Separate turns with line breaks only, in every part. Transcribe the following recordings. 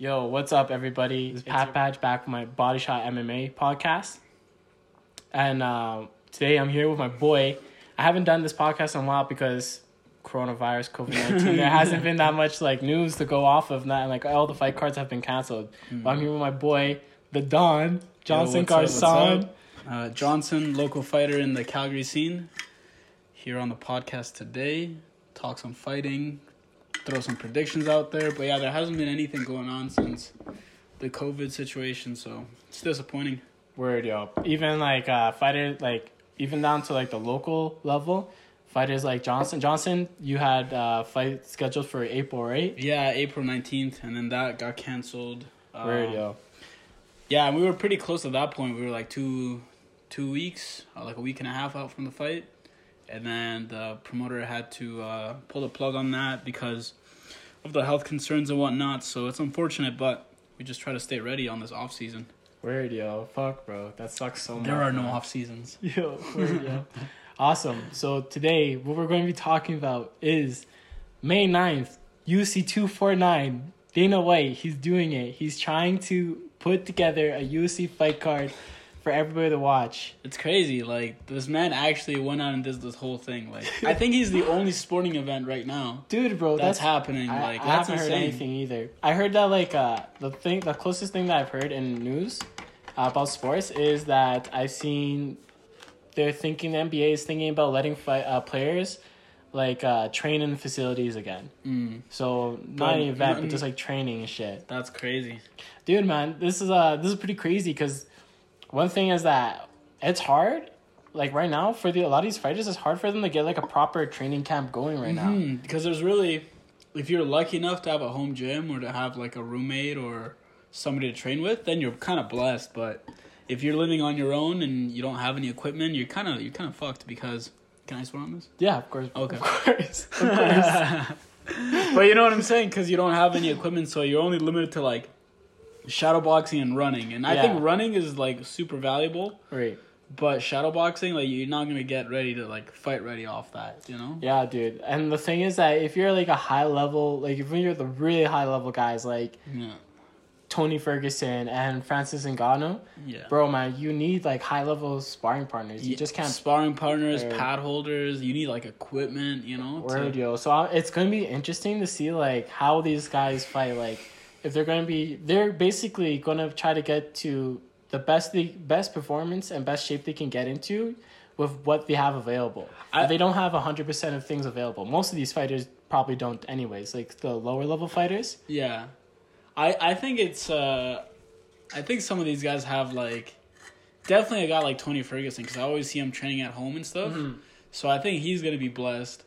Yo, what's up, everybody? It's Pat Badge back with my Body Shot MMA podcast. And uh, today I'm here with my boy. I haven't done this podcast in a while because coronavirus, COVID 19, there hasn't been that much like news to go off of. That, and like all the fight cards have been canceled.
Mm.
But I'm here with my boy, the Don, Johnson
what's up, what's up? Uh, Johnson, local fighter in the Calgary scene, here on the podcast today. Talk some fighting, throw some predictions out there. But yeah, there hasn't been anything going on since the COVID situation, so it's disappointing.
Word, yo. Even like uh, fighters, like even down to like the local level, fighters like Johnson. Johnson, you had uh, fight scheduled for April, right?
Yeah, April 19th, and then that got canceled. Um,
Word, yo.
Yeah, we were pretty close at that point. We were like two, two weeks, uh, like a week and a half out from the fight, and then the promoter had to uh, pull the plug on that because of the health concerns and whatnot. So it's unfortunate, but we just try to stay ready on this off season.
Word, yo. Fuck, bro. That sucks so much.
There are no
man.
off seasons.
Yo, word, yo. Awesome. So today, what we're going to be talking about is May 9th, UC 249. Dana White, he's doing it. He's trying to put together a UFC fight card for everybody to watch.
It's crazy. Like this man actually went out and did this whole thing. Like I think he's the only sporting event right now
Dude, bro,
that's,
that's,
happening.
I,
like
I
that's
haven't heard anything either. I heard that like uh the thing the closest thing that I've heard in news uh, about sports is that I've seen they're thinking the NBA is thinking about letting fight uh, players like uh train in facilities again.
Mm,
So not an event, but just like training and shit.
that's crazy.
Dude, man, this is uh this is pretty crazy because one thing is that it's hard. Like right now, for the a lot of these fighters, it's hard for them to get like a proper training camp going right now.
Mhm, Because there's really, if you're lucky enough to have a home gym or to have like a roommate or somebody to train with, then you're kind of blessed. But if you're living on your own and you don't have any equipment, you're kind of you're kind of fucked because. Can I swear on this?
Yeah, of course.
Okay.
Of course. Of course.
but you know what I'm saying? Because you don't have any equipment, so you're only limited to like shadow boxing and running. And I
Yeah.
think running is like super valuable,
right.
but shadow boxing, like you're not gonna get ready to like fight ready off that. You know?
Yeah, dude. And the thing is that if you're like a high level, like if you're the really high level guys like
Yeah.
Tony Ferguson and Francis Ngannou,
Yeah.
bro, man, you need like high level sparring partners. You just can't
sparring partners,
Word.
pad holders. You need like equipment, you know. to-
Word, yo. So I- it's gonna be interesting to see like how these guys fight. Like if they're gonna be, they're basically gonna try to get to the best the best performance and best shape they can get into with what they have available.
I-
they don't have hundred percent of things available. Most of these fighters probably don't, anyways. Like the lower level fighters.
Yeah, I I think it's uh, I think some of these guys have like, definitely a guy like Tony Ferguson because I always see him training at home and stuff.
Mm-hmm.
So I think he's gonna be blessed.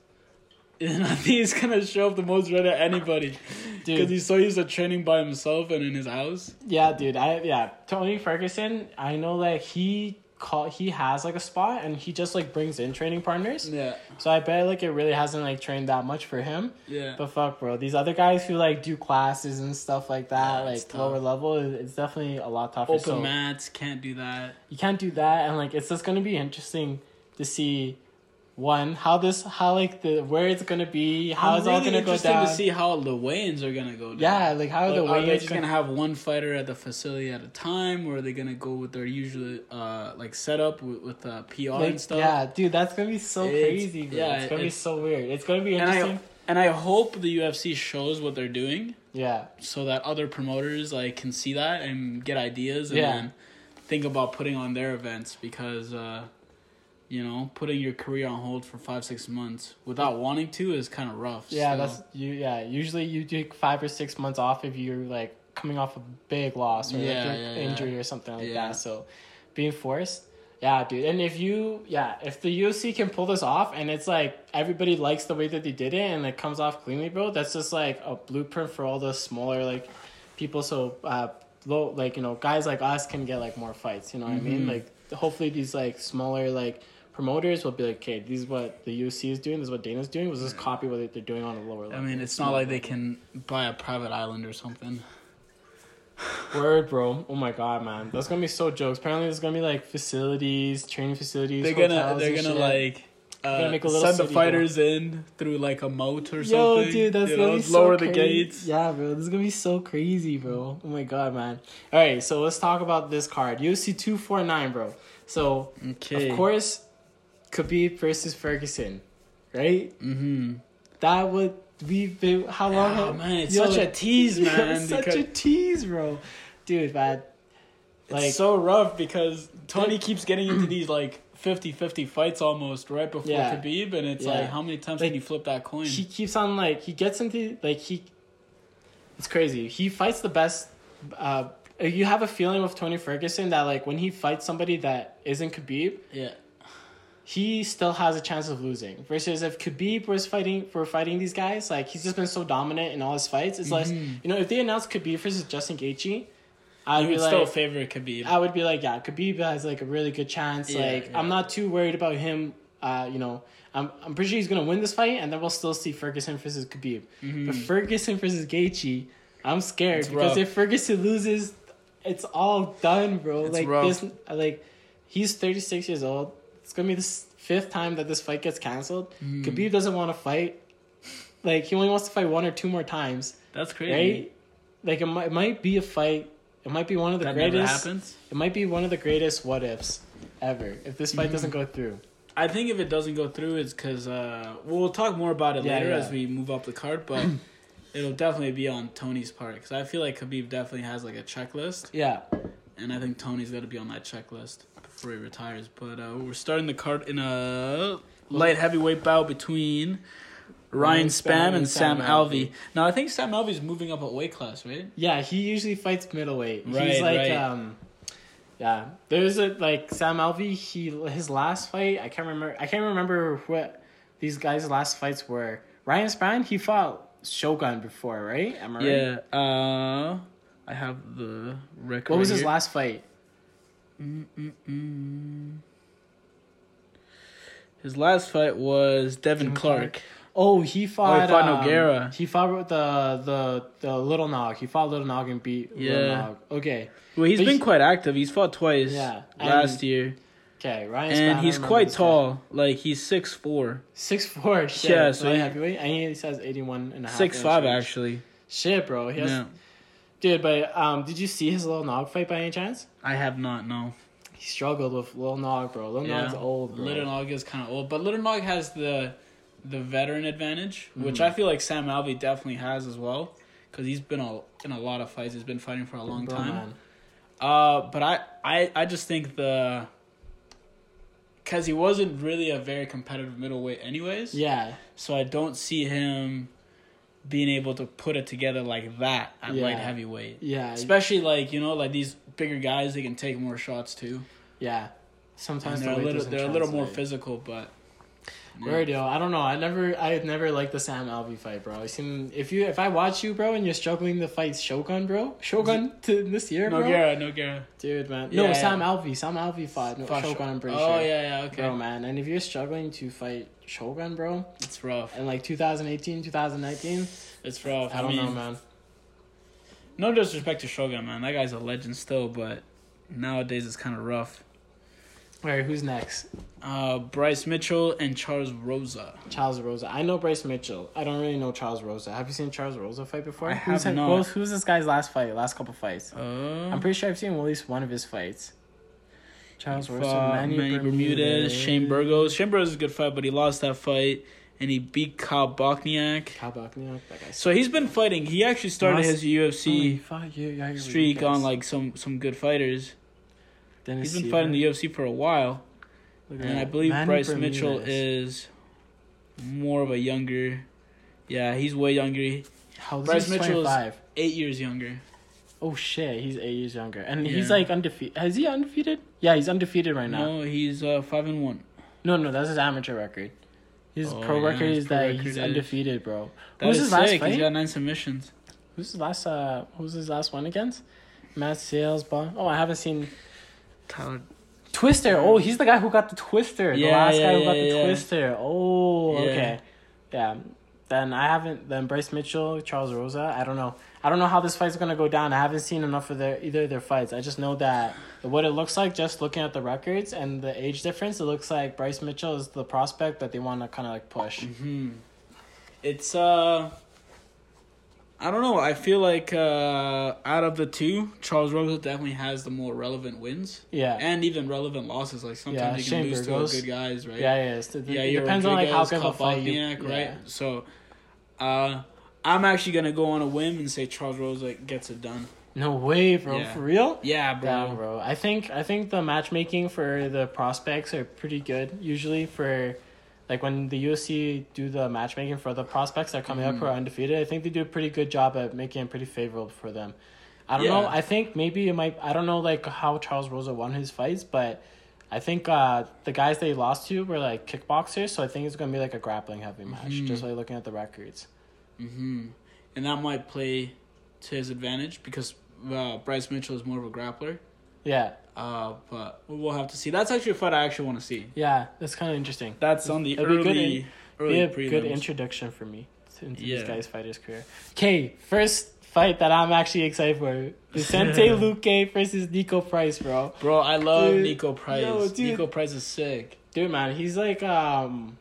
And I think he's gonna show up the most ready at anybody because
Dude.
he's so used to training by himself and in his house.
Yeah, dude. I yeah, Tony Ferguson. I know that he call he has like a spot and he just like brings in training partners.
Yeah,
So I bet like it really hasn't like trained that much for him.
yeah.
But fuck, bro, these other guys who like do classes and stuff like that,
Yeah,
like lower level, it's definitely a lot tougher.
Open
so
mats can't do that.
you can't do that, and like it's just gonna be interesting to see one how this how like the where it's gonna be, how
I'm
it's all gonna go down.
to see how the weigh-ins are gonna go. Down.
yeah, like how
Like,
the
are they
weigh-ins
just gonna have one fighter at the facility at a time, or are they gonna go with their usual uh like setup with, with uh, PR
like,
and stuff?
yeah, dude, that's gonna be so
It's-
crazy. Bro.
yeah,
it's gonna be so weird. It's gonna be
and
interesting.
I and I hope the UFC shows what they're doing
yeah,
so that other promoters like can see that and get ideas and
Yeah.
then think about putting on their events because uh you know putting your career on hold for five six months without wanting to is kind of rough.
yeah,
so-
that's you. Yeah, usually you take five or six months off if you're like coming off a big loss or like
Yeah,
your
yeah, yeah.
injury or something like
Yeah.
that. So being forced, yeah, dude. And if you, yeah, if the UFC can pull this off and it's like everybody likes the way that they did it and it comes off cleanly, bro, that's just like a blueprint for all the smaller like people. So uh, low, like you know, guys like us can get like more fights. You know what I mean?
Mhm.
Like hopefully these like smaller like promoters will be like, okay, this is what the UFC is doing, this is what Dana's doing. Was just copy what they're doing on a lower level.
I mean, it's not like they can buy a private island or something.
Word, bro. Oh my god, man. That's gonna be so jokes. Apparently, there's gonna be like facilities, training facilities.
They're gonna they're gonna
shit.
like uh,
gonna make a little
send the fighters in through like a moat or
Yo,
something.
Yo, dude, that's
you
gonna
know,
be so
lower the
crazy.
gates.
Yeah, bro, this is gonna be so crazy, bro. Oh my god, man. All right, so let's talk about this card, UFC two four nine, bro. So
Okay.
of course, Khabib versus Ferguson, right?
Mm-hmm.
That would be been how long?
Oh man, it's such a tease, man.
such a tease, bro. Dude, man.
it's so rough because Tony
Like-
keeps getting into these like 50-50 fights almost right before
Yeah.
Khabib, and it's
Yeah.
like how many times
Like,
can you flip that coin?
he keeps on like he gets into like he it's crazy he fights the best uh you have a feeling with tony ferguson that like when he fights somebody that isn't khabib
yeah.
He still has a chance of losing versus if khabib was fighting for fighting these guys like he's just been so dominant in all his fights it's like
Mhm.
you know if they announced khabib versus justin Gaethje, i'd be
would
like
still favor Khabib.
I would be like, yeah, Khabib has like a really good chance.
Yeah,
like,
yeah.
I'm not too worried about him. Uh, you know, I'm I'm pretty sure he's gonna win this fight, and then we'll still see Ferguson versus Khabib. But Ferguson versus Gaethje, I'm scared
Mm-hmm. It's
because
rough.
if Ferguson loses, it's all done, bro.
It's
like
rough.
this, like he's 36 years old. It's gonna be the fifth time that this fight gets canceled.
Mm.
Khabib doesn't want to fight. Like he only wants to fight one or two more times,
That's crazy.
right? Like it might, it might be a fight. It might be one of the
That
greatest.
happens.
It might be one of the greatest what ifs ever if this fight
Mhm.
doesn't go through.
I think if it doesn't go through, it's because uh, we'll talk more about it
Yeah,
later
yeah.
as we move up the card, but it'll definitely be on Tony's part because I feel like Khabib definitely has like a checklist,
Yeah.
and I think Tony's got to be on that checklist before he retires. But uh, we're starting the card in a light heavyweight bout between Ryan Spann and Sam Alvey. Now I think Sam Alvey's moving up a weight class, right?
Yeah, he usually fights middleweight. He's
Right,
like
right.
um yeah. There's a like Sam Alvey, he his last fight, I can't remember I can't remember what these guys' last fights were. Ryan Spann, he fought Shogun before, right? Am I right?
Yeah. Uh, I have the record.
What was his
here.
last fight?
Mm-mm-mm. His last fight was Devin
Devin
Clark.
Oh, oh, he fought.
He fought
um,
Nogueira.
He fought with the the the little nog. He fought little nog and beat little
Yeah.
nog. Okay,
Well, he's
But
been
he-
quite active. He's fought twice
Yeah,
last
and-
year.
okay. Ryan,
And he's quite tall. Like, he's 6'4".
Six four. Shit.
Yeah,
Yeah,
so he-
heavyweight. And he says 81 and a half.
6'5",
inches.
actually.
Shit, bro. He has,
Yeah.
Dude, but um, did you see his little nog fight by any chance?
I have not, no.
He struggled with Lil Nog, bro. Lil
Yeah.
Nog's old, bro.
Little Nog is kind of old. But Little Nog has the the veteran advantage, which
Mm-hmm.
I feel like Sam Alvey definitely has as well. Because he's been a, in a lot of fights. He's been fighting for a long
Bro,
time. Uh, but I, I, I just think the because he wasn't really a very competitive middleweight, anyways.
Yeah,
So I don't see him being able to put it together like that at
Yeah.
light heavyweight.
yeah,
Especially like you know, like these bigger guys, they can take more shots too.
yeah.
And
Sometimes
they're a
the weight
little, they're a little more physical, but.
Word, yo. I don't know. I never, I had never liked the Sam Alvey fight, bro. I seen if you, if I watch you, bro, and you're struggling to fight Shogun, bro, Shogun to this year, bro,
Nogueira, Nogueira.
dude, man.
Yeah,
no,
yeah.
Sam Alvey, Sam Alvey fought no, Shogun. I'm pretty
oh
sure.
yeah, yeah, okay.
Bro, man, and if you're struggling to fight Shogun, bro,
It's rough.
in like 2018, 2019,
It's rough.
I don't
mean,
know, man.
No disrespect to Shogun, man. That guy's a legend still, but nowadays it's kind of rough.
Alright, who's next?
Uh, Bryce Mitchell and Charles Rosa.
Charles Rosa. I know Bryce Mitchell. I don't really know Charles Rosa. Have you seen Charles Rosa fight before?
I
who's,
have not.
Who's, who's this guy's last fight? Last couple fights?
Uh,
I'm pretty sure I've seen at least one of his fights. Charles Rosa,
fought
Manny,
Manny Bermudez, Shane Burgos. Shane Burgos is a good fight, but he lost that fight, and he beat Kyle Bochniak.
Kyle Bochniak, that guy's
So he's been fighting. He actually started
Lost-
his UFC
five year, yeah,
streak on like some some good fighters. He's been fighting the UFC for a while, and I believe Bryce Mitchell is more of a younger. Yeah, he's way younger.
How old
Bryce
is he?
Mitchell is-
25.
Eight years younger.
Oh shit, he's eight years younger, and he's like undefeated. Is he undefeated? Yeah, he's undefeated right now.
No, he's uh, five and one.
No, no, that's his amateur record. His
Oh,
pro
yeah,
record
his
is
pro
that
record
he's
is-
undefeated, bro.
That
Who's
is
his last
sick. He's
fight?
got nine submissions.
Who's his last? Uh, who's his last one against? Matt Sayles. Oh, I haven't seen
Tyler.
Twister. Oh, he's the guy who got the Twister. The
Yeah,
last
yeah,
guy who
yeah,
got the
yeah.
Twister. Oh,
Yeah.
okay. Yeah. Then I haven't. Then Bryce Mitchell, Charles Rosa. I don't know. I don't know how this fight's gonna go down. I haven't seen enough of their either of their fights. I just know that what it looks like, just looking at the records and the age difference, it looks like Bryce Mitchell is the prospect that they want to kind of like push.
Hmm. It's uh I don't know. I feel like uh out of the two, Charles Rosa definitely has the more relevant wins.
Yeah.
And even relevant losses. Like
Yeah,
sometimes you can
Shane
lose
Burgos.
to good guys, right?
Yeah, yeah. It's, it,
Yeah,
it depends on like how good of a fight you.
Right?
Yeah.
So uh I'm actually gonna go on a whim and say Charles Rosa gets it done.
No way, bro.
Yeah.
For real?
Yeah, bro.
Damn, bro. I think I think the matchmaking for the prospects are pretty good. Usually for like when the UFC do the matchmaking for the prospects that are coming up who are undefeated, I think they do a pretty good job at making it pretty favorable for them. I don't know. I think maybe it might. I don't know like how Charles Rosa won his fights, but I think uh, the guys they lost to were like kickboxers, so I think it's gonna be like a grappling heavy match.
Mhm.
Just like looking at the records.
hmm And that might play to his advantage because uh, Bryce Mitchell is more of a grappler.
Yeah,
Uh, but we'll have to see. That's actually a fight I actually want to see.
yeah, that's kind of interesting.
That's on the
It'd be good
early,
in-
early
be a
prelims.
good introduction for me to, into
Yeah.
this guy's fighter's career. Okay, first fight that I'm actually excited for: Vicente Luque versus Niko Price, bro.
Bro, I love
Dude,
Niko Price. Niko Price is sick.
Dude, man, he's like um,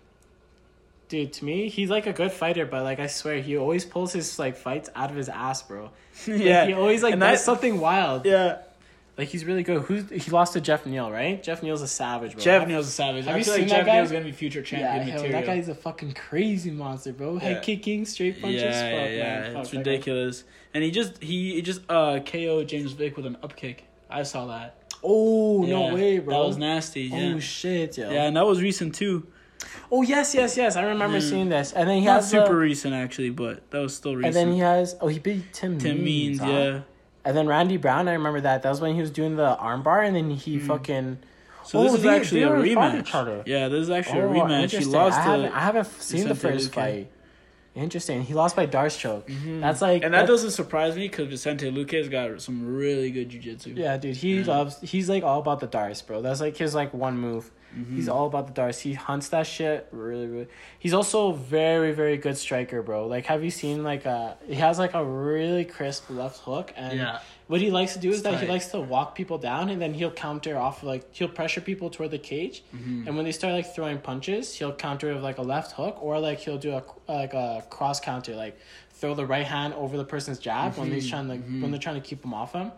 dude. To me, he's like a good fighter, but like I swear, he always pulls his like fights out of his ass, bro. Like,
yeah,
he always like
And
does
that-
something wild.
yeah.
Like he's really good. Who's he lost to Geoff Neal, right? Geoff Neal's a savage, bro.
Geoff Neal's a savage.
have
I
you
feel
seen
like
that
Jeff
guy?
Neal's gonna be future
Yeah,
champion
hell,
material.
that guy's a fucking crazy monster, bro. Head
Yeah.
kicking, straight punches.
yeah,
Fuck,
yeah,
man. Fuck,
it's
that guy-
ridiculous. And he just he, he just uh KO James Vick with an up kick. I saw that.
Oh
Yeah,
no way, bro!
That was nasty. Yeah.
Oh shit, yo.
yeah, and that was recent too.
Oh yes, yes, yes. I remember
Mm.
seeing this. And then he
Not
has
super
the-
recent actually, but that was still recent.
and then he has. Oh, he beat Tim.
Tim Means,
huh?
yeah.
And then Randy Brown. I remember that. That was when he was doing the armbar, and then he fucking.
So this
Oh,
is
they-
actually
they
a rematch. Yeah, this is actually
Oh,
a rematch. He lost
I haven't, I haven't seen the first fight. Interesting. He lost by D'Arce choke. That's like.
Mm-hmm. and that doesn't surprise me because Vicente Luque has got some really good jiu-jitsu.
Yeah, dude, he
Yeah.
loves. He's like all about the D'Arce, bro. That's like his like one move.
Mm-hmm.
He's all about the D'Arce. He hunts that shit really, really. He's also very, very good striker, bro. Like, have you seen like uh He has like a really crisp left hook, and
Yeah.
what he likes to do is
It's
that he likes to walk people down, and then he'll counter off like he'll pressure people toward the cage,
Mm-hmm.
and when they start like throwing punches, he'll counter with like a left hook, or like he'll do a like a cross counter, like throw the right hand over the person's jab when he's
Mhm,
trying to
mhm.
when they're trying to keep him off him.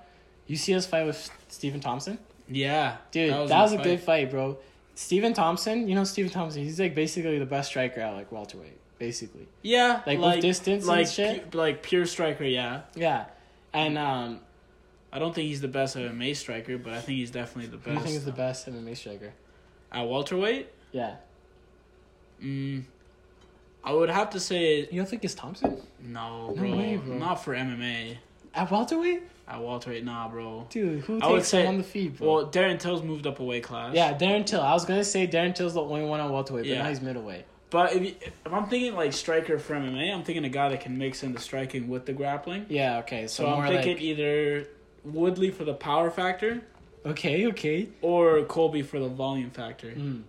You see his fight with Stephen Thompson?
Yeah,
Dude, that was, a good fight, bro. Stephen Thompson, you know Stephen Thompson, he's like basically the best striker at like welterweight, basically.
Yeah,
Like, with distance and
like
shit?
pu- like pure striker. Yeah,
Yeah. And um
I don't think he's the best MMA striker, but I think he's definitely the
best. you think he's the best MMA striker?
At welterweight,
Yeah.
mm, I would have to say
You don't think it's Thompson?
no,
No
bro.
way, bro.
Not for MMA.
At welterweight?
At welterweight, nah, bro.
Dude, who
I
takes
say-
him on the feet, bro?
Well, Darren Till's moved up a weight class.
yeah, Darren Till. I was gonna say Darren Till's the only one on welterweight, but
Yeah.
now he's middleweight.
But if, you, if I'm thinking like striker for MMA, I'm thinking a guy that can mix in the striking with the grappling.
Yeah, okay. So,
So, I'm thinking
like
either Woodley for the power factor
Okay, okay.
or Colby for the volume factor.
Mm.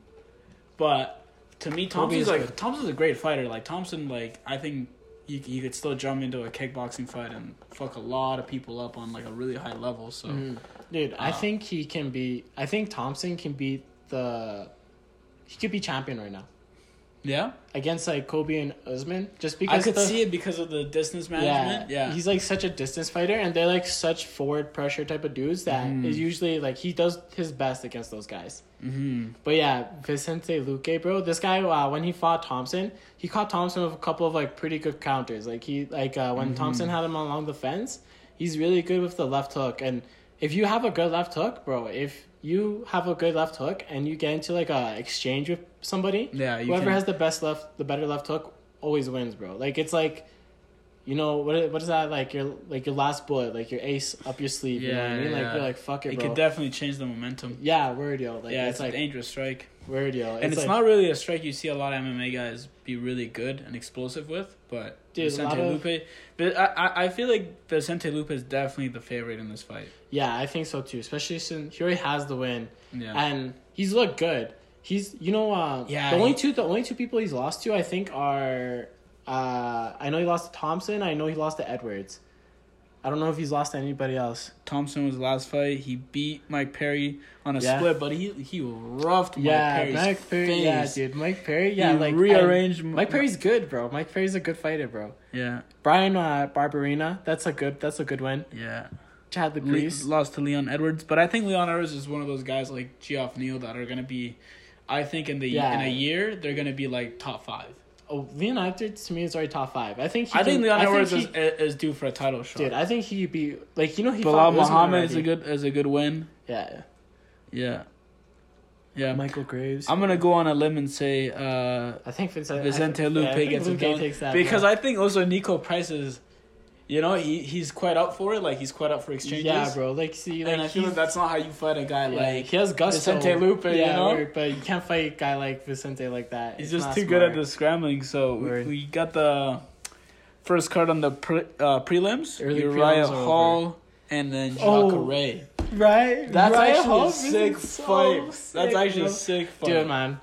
But to me, Thompson's like
good.
Thompson's a great fighter. Like Thompson, like I think you you could still jump into a kickboxing fight and fuck a lot of people up on like a really high level. So
Mhm. Dude, I
Uh,
think he can be I think Thompson can beat the he could be champion right now.
Yeah,
Against like Kobe and Usman. Just because I
could
the,
see it because of the distance management. Yeah, yeah,
He's like such a distance fighter and they're like such forward pressure type of dudes that
Mhm.
is usually like he does his best against those guys.
hmm
But yeah, Vicente Luque, bro, this guy uh, when he fought Thompson, he caught Thompson with a couple of like pretty good counters. Like he like uh, when
Mm-hmm.
Thompson had him along the fence, he's really good with the left hook. And if you have a good left hook, bro, if you have a good left hook and you get into like a exchange with somebody,
yeah. You
whoever
can,
has the best left, the better left hook always wins, bro. Like it's like. You know what? What is that like? Your like your last bullet, like your ace up your sleeve. Yeah, you know what I
Yeah,
mean? Like you're like fuck it,
it
bro.
could definitely change the momentum.
yeah, word yo. Like
yeah,
it's,
it's,
like
a dangerous strike,
word yo.
and it's
like,
not really a strike you see a lot of MMA guys be really good and explosive with. But
Dude,
Vicente
lot of-
Lupe, but I, I I feel like Vicente Luque is definitely the favorite in this fight.
Yeah, I think so too. Especially since he already has the win,
Yeah,
and he's looked good. He's you know uh,
Yeah,
the only
he-
two the only two people he's lost to I think are uh I know he lost to Thompson. I know he lost to Edwards. I don't know if he's lost to anybody else.
Thompson was the last fight. He beat Mike Perry on a
Yeah.
split, but he he roughed Mike
yeah,
Perry's
Mike Perry.
face.
Yeah, dude, Mike Perry. Yeah,
He
like
rearranged
I- Mike Perry's good, bro. Mike Perry's a good fighter, bro.
Yeah,
Bryan uh, Barberena. That's a good. That's a good win.
yeah.
Chad
lost to Leon Edwards, but I think Leon Edwards is one of those guys like Geoff Neal that are gonna be. I think in the
Yeah.
in a year they're gonna be like top five.
Oh, Leon Edwards to me is already top five. I think. He
I think Leon
I think
Edwards
he-
is, is due for a title shot.
Dude, I think he'd be like you know he Belal
Muhammad is a good is a good win.
Yeah,
Yeah, yeah.
Michael Graves.
I'm gonna go on a limb and say uh,
I think Vicente,
Vicente Luque
I think
gets it
Luque
done because
bro.
I think also Niko Price is, you know, he he's quite up for it. Like he's quite up for exchanges.
yeah, bro. Like see, like
and I feel like that's not how you fight a guy
yeah,
like
he has gusto.
Vicente Luque, you know?
but you can't fight a guy like Vicente like that.
He's
It's
just too good at the scrambling. So we, we got the first card on the pre, uh, prelims.
Early
Uriah
prelims
Hall and then
Oh,
Jacare.
Right?
That's
Uriah
actually
Hall
a sick
so
fight.
sick,
That's actually
bro.
a sick fight.
Dude, man.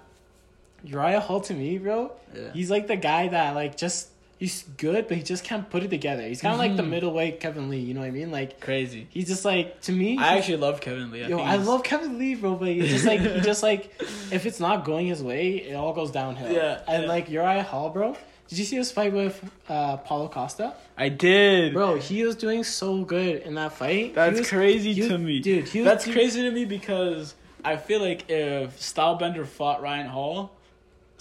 Uriah Hall to me, bro,
Yeah.
he's like the guy that like just he's good, but he just can't put it together. He's kind of like the
Mhm.
middleweight Kevin Lee. You know what I mean? Like
Crazy.
he's just like to me.
I actually love Kevin Lee. I
yo, I love Kevin Lee, bro, but he's just like he just like if it's not going his way, it all goes downhill.
Yeah,
and
yeah.
like Uriah Hall, bro. Did you see his fight with uh, Paulo Costa?
I did.
Bro, he was doing so good in that fight.
That's
was-
crazy
was-
to me.
dude. He was,
That's
he-
crazy to me because I feel like if Stylebender fought Ryan Hall,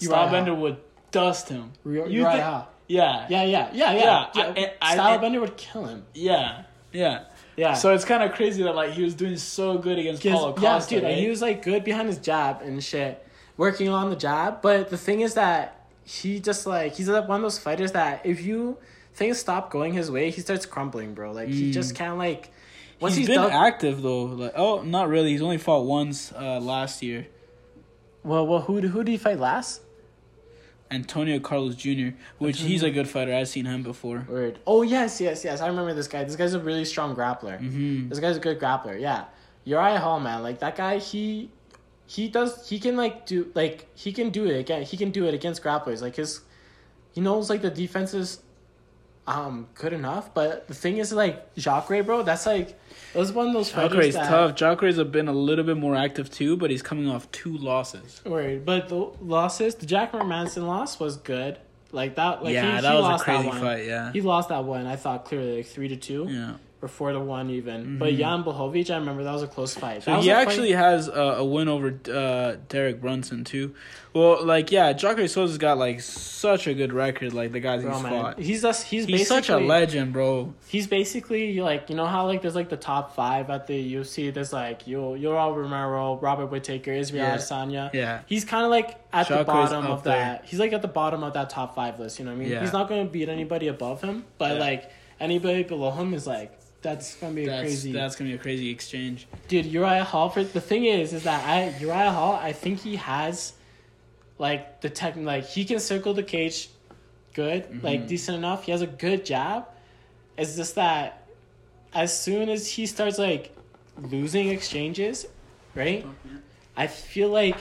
Stylebender would dust him.
Uriah Hall.
Yeah.
Yeah, yeah, yeah, yeah.
Yeah,
yeah.
I- I-
Stylebender would kill him.
Yeah. Yeah.
Yeah.
So it's kind of crazy that like he was doing so good against Paulo
yeah,
Costa.
dude, and
right?
he was like good behind his jab and shit, working on the jab. But the thing is that he just like he's like one of those fighters that if you things stop going his way, he starts crumbling, bro. Like he
Mm.
just can't like once
he's
he's,
been
done.
active though. Like oh, not really. He's only fought once uh, last year.
well, well, who who did he fight last?
Antonio Carlos Jr., which he's a good fighter. I've seen him before.
Word. Oh yes, yes, yes. I remember this guy. This guy's a really strong grappler.
hmm
This guy's a good grappler. Yeah, Uriah Hall, man. Like that guy, he he does. He can like do like he can do it again. He can do it against grapplers. Like his, he knows like the defense is, um, good enough. But the thing is, like Jacare, bro. That's like that was one of those
Jacare's
that.
tough. Jacare's have been a little bit more active too, but he's coming off two losses.
Word. But the losses, the Jack Hermansson loss was good. Like that. Like
yeah,
he,
that
he
was a crazy fight. Yeah,
He lost that one. I thought clearly like three to two.
yeah.
Or four to one even. But Jan Blachowicz, I remember that was a close fight.
So he
fight-
actually has a, a win over uh, Derek Brunson too. Well, like yeah, Jacare Souza's got like such a good record. Like the guys
Bro,
he's
man.
fought.
He's just he's,
He's
basically
such a legend, bro.
He's basically like you know how like there's like the top five at the UFC. There's like Yo Yoel Romero, Robert Whittaker, Israel
Yeah.
Adesanya.
Yeah.
He's kind of like at the bottom of that. He's like at the bottom of that top five list. You know what I mean?
Yeah.
He's not going to beat anybody above him, but
Yeah.
like anybody below him is like that's gonna be
That's
crazy.
that's gonna be a crazy exchange.
Dude, Uriah Hall. For the thing is, is that I Uriah Hall. I think he has, like the tech. Like he can circle the cage, good,
Mm-hmm.
like decent enough. He has a good jab. It's just that, as soon as he starts like losing exchanges, right? I feel like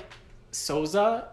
Souza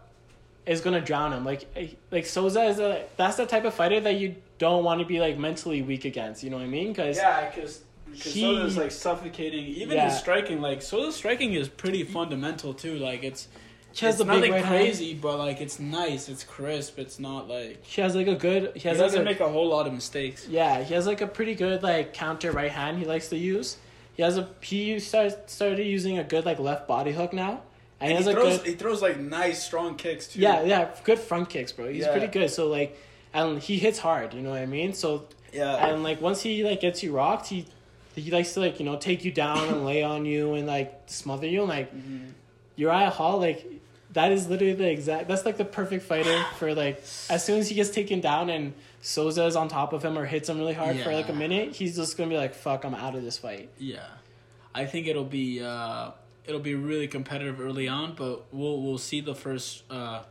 is gonna drown him. Like like Souza is a that's the type of fighter that you don't want to be like mentally weak against. You know what I mean? Because
Yeah, because
He-
Souza's like suffocating. Even
Yeah.
his striking, like Souza's striking is pretty fundamental too. Like it's
he has
it's nothing
right hand.
crazy, but like it's nice. It's crisp. It's not like
He has like a good. He
he
has like
doesn't
a,
make a whole lot of mistakes.
Yeah, he has like a pretty good like counter right hand he likes to use. He has a he start, started using a good like left body hook now, and, he has a good
he throws like nice strong kicks too.
yeah yeah good front kicks, bro. He's
Yeah.
pretty good. So like, and he hits hard. You know what I mean? So
yeah.
and like once he like gets you rocked, he he likes to like you know take you down and lay on you and like smother you and like
Mm-hmm.
Uriah Hall like. That is literally the exact. That's like the perfect fighter for like. As soon as he gets taken down and Souza is on top of him or hits him really hard for like a minute, he's just gonna be like, "Fuck, I'm out of this fight."
Yeah, I think it'll be uh, it'll be really competitive early on, but we'll we'll see the first uh,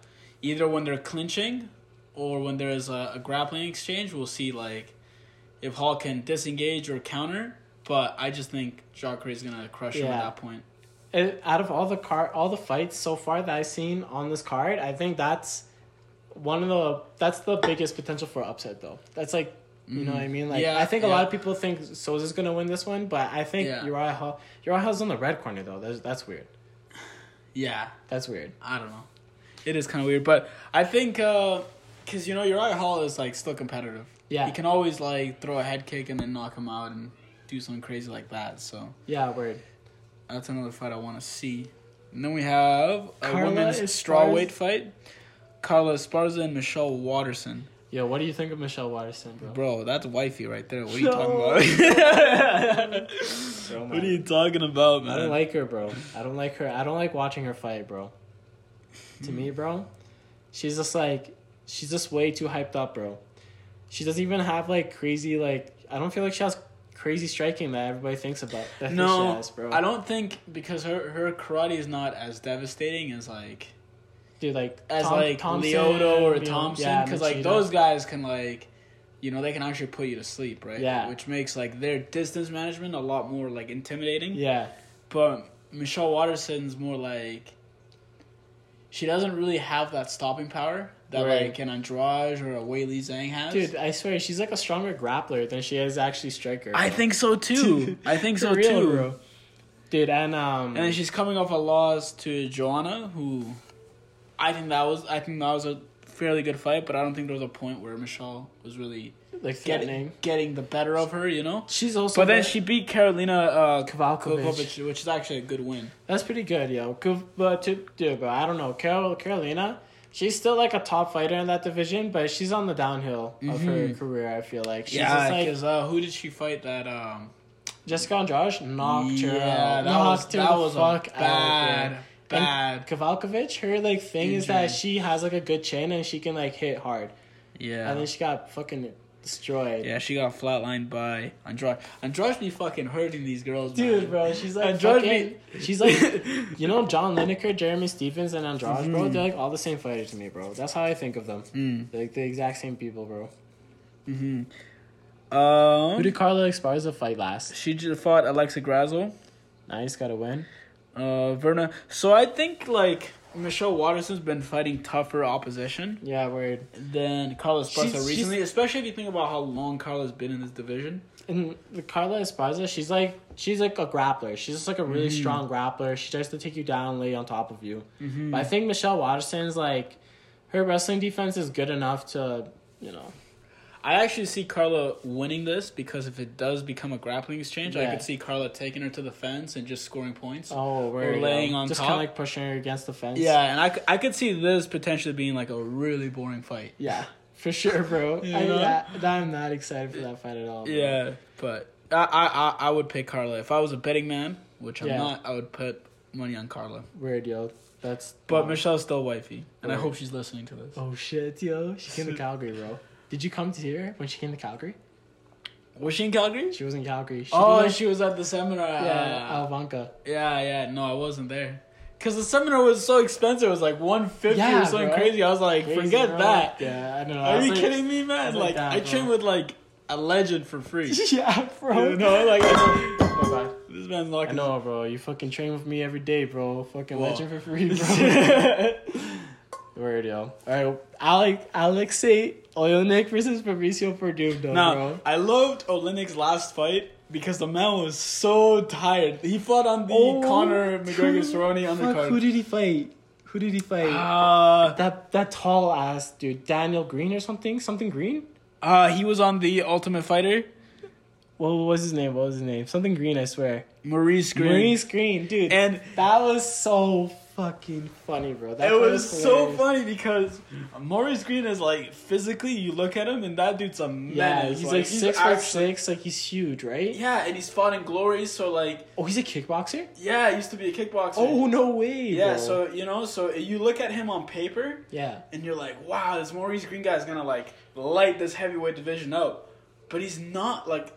either when they're clinching or when there's a, a grappling exchange. We'll see like if Hall can disengage or counter. But I just think Jacare is gonna crush him at that point.
It, out of all the car, all the fights so far that I've seen on this card, I think that's one of the that's the biggest potential for upset though. That's like You know what I mm-hmm. mean? Like
Yeah,
I think a
yeah.
lot of people think Souza's gonna win this one, but I think
Yeah.
Uriah Hall Uriah Hall's on the red corner though. That's that's weird.
Yeah,
That's weird.
I don't know. It is kind of weird, but I think uh, because you know Uriah Hall is like still competitive.
Yeah.
he can always like throw a head kick and then knock him out and do something crazy like that. So
Yeah, word.
that's another fight I want to see. And then we have a
Carla
women's
Esparza-
strawweight fight: Carla Esparza and Michelle Waterson.
Yo, what do you think of Michelle Waterson, bro?
Bro, that's wifey right there. What are you talking about?
Bro,
what are you talking about, man?
I don't like her, bro. I don't like her. I don't like watching her fight, bro. To hmm. me, bro, she's just like she's just way too hyped up, bro. She doesn't even have like crazy like I don't feel like she has crazy striking that everybody thinks about. That
no,
has, bro.
I don't think because her her karate is not as devastating as like
Dude, like
as
Tom-
like
Thompson,
Lyoto or Thompson
yeah,
because like those guys can like you know they can actually put you to sleep right
Yeah.
which makes like their distance management a lot more like intimidating
Yeah,
but Michelle Waterson's more like she doesn't really have that stopping power that
Right.
like an Andrade or a Weili Zhang has
dude, I swear she's like a stronger grappler than she is actually striker.
I think so too I think so
real,
too
bro. Dude, and um,
And then she's coming off a loss to Joanna, who I think that was I think that was a fairly good fight, but I don't think there was a point where Michelle was really
like
getting getting the better of her, you know.
She's also.
But then she beat Carolina uh.
Kowalkiewicz,
which is actually a good win.
That's pretty good, yo. But to, dude, but I don't know. Carol, Carolina, she's still like a top fighter in that division, but she's on the downhill of her
Mhm.
career. I feel like she's
yeah,
just like
because uh, who did she fight that? Um,
Jessica Andrade knocked her out,
that
knocked
was
her
that
the
was
fuck
bad,
out.
bad.
Kowalkiewicz, her like thing is that she has like a good chin and she can like hit hard,
Yeah,
and then she got fucking destroyed.
yeah, she got flatlined by Andrade. Andrade be fucking hurting these girls,
Dude,
man.
bro, she's like
Andrade
fucking, she's like, you know, John Lineker, Jeremy Stephens, and Andrade, bro.
Mhm.
They're like all the same fighters to me, bro. That's how I think of them.
Mm.
They're like the exact same people, bro.
hmm Um,
Who did Carla Esparza fight last?
she just fought Alexa Grasso.
Nice, got a win.
Uh, Verna. So I think like Michelle Waterson's been fighting tougher opposition
Yeah, weird.
than Carla Esparza
She's-
recently, especially if you think about how long Carla's been in this division.
And the Carla Esparza, she's like she's like a grappler. She's just like a really
Mhm.
strong grappler. She tries to take you down, lay on top of you.
Mm-hmm.
But I think Michelle Waterson's like her wrestling defense is good enough to, you know,
I actually see Carla winning this because if it does become a grappling exchange, I could see Carla taking her to the fence and just scoring points.
oh, we're
laying on
just kind of like pushing her against the fence.
Yeah, and I, I could see this potentially being like a really boring fight.
yeah, for sure, bro.
You
I,
know?
that, I'm not excited for that fight at all. bro.
Yeah, but I, I I would pick Carla if I was a betting man, which I'm
Yeah.
not. I would put money on Carla.
weird, yo. That's
But
um,
Michelle's still wifey, and I hope she's listening to this.
Oh shit, yo! She came to Calgary, bro. Did you come to here when she came to Calgary?
Was she in Calgary?
She was in Calgary. She
oh, she was at the seminar.
yeah,
uh,
Alvanka.
yeah, yeah. No, I wasn't there. Cause the seminar was so expensive. It was like one fifty
Yeah,
or something
bro.
crazy. I was like,
Crazy,
forget
bro.
that.
Yeah, I know.
Are
I
you
like-
kidding me, man?
was like
Like,
that,
I trained with like a legend for free.
yeah, bro.
you know, like
Oh
this man's like
I know, bro. You fucking train with me every day, bro. Fucking
Whoa.
legend for free, bro. Word, yo. All right, Alex, Alexei Oleinik versus Fabricio Werdum, though,
Now,
bro.
I loved Oleinik's last fight because the man was so tired. He fought on the
Oh,
Conor McGregor. Cerrone
Fuck, who did he fight? Who did he fight?
Uh,
that that tall ass dude, Daniel Green or something, something Green.
uh, he was on the Ultimate Fighter.
What was his name? What was his name? Something Green, I swear.
Maurice Greene.
Maurice Greene, dude.
And
that was so fucking funny, bro. That
it was so funny because Maurice Greene is like physically, you look at him and that dude's a
Yeah, he's like, six foot
actually-
six, like he's huge, right?
Yeah, and he's fought in Glory, so like,
Oh, he's a kickboxer.
yeah, he used to be a kickboxer.
Oh no way.
yeah.
bro.
So you know, so you look at him on paper,
yeah,
and you're like, wow, this Maurice Greene guy is gonna like light this heavyweight division up, but he's not like,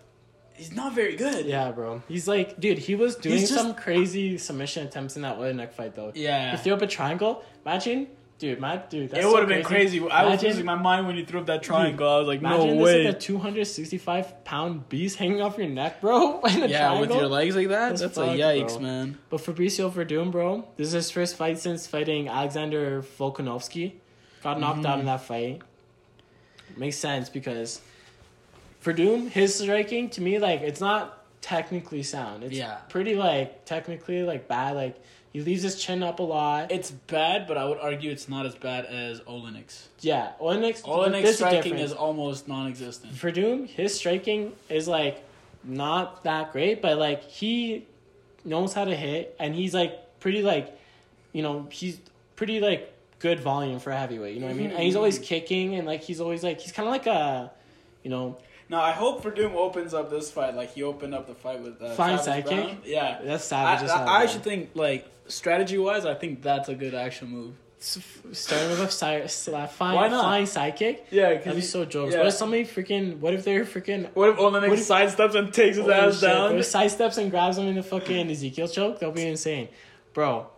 he's not very good.
yeah, bro. He's like, dude, he was doing
just-
some crazy submission attempts in that neck fight though.
Yeah.
He threw up a triangle. Imagine, dude, my dude. That's
it
so
would have been crazy. I was losing my mind when you threw up that triangle. I was like,
Imagine
no
this
way.
like a 265 pound beast hanging off your neck, bro. in a
yeah, with your legs like that,
That's
that's, a yikes,
bro.
man.
But Fabricio Werdum, bro, this is his first fight since fighting Alexander Volkanovski. Got knocked
Mm-hmm.
out in that fight. Makes sense because Werdum, his striking to me like it's not technically sound. It's
Yeah.
pretty like technically like bad. Like he leaves his chin up a lot.
It's bad, but I would argue it's not as bad as Oleinik's.
yeah, Oleinik's Oleinik's
striking
difference.
is almost non-existent.
Werdum, his striking is like not that great, but like he knows how to hit, and he's like pretty like, you know, he's pretty like good volume for a heavyweight. You know what I mean? And he's always mm-hmm. kicking, and like he's always like he's kind of like a, you know,
Now I hope Werdum opens up this fight like he opened up the fight with uh, Savage
sidekick?
Brown. Yeah,
that's savage.
I,
hell,
I should think like strategy wise. I think that's a good action move.
Starting with a side, side fine,
Why not?
flying sidekick.
Yeah,
That'd be so jokes.
yeah.
What if somebody freaking? What if they're freaking?
What if Oleinik
What if-
sidesteps and takes his ass
shit,
down?
If sidesteps and grabs him in the fucking Ezekiel choke, they'll be insane, bro.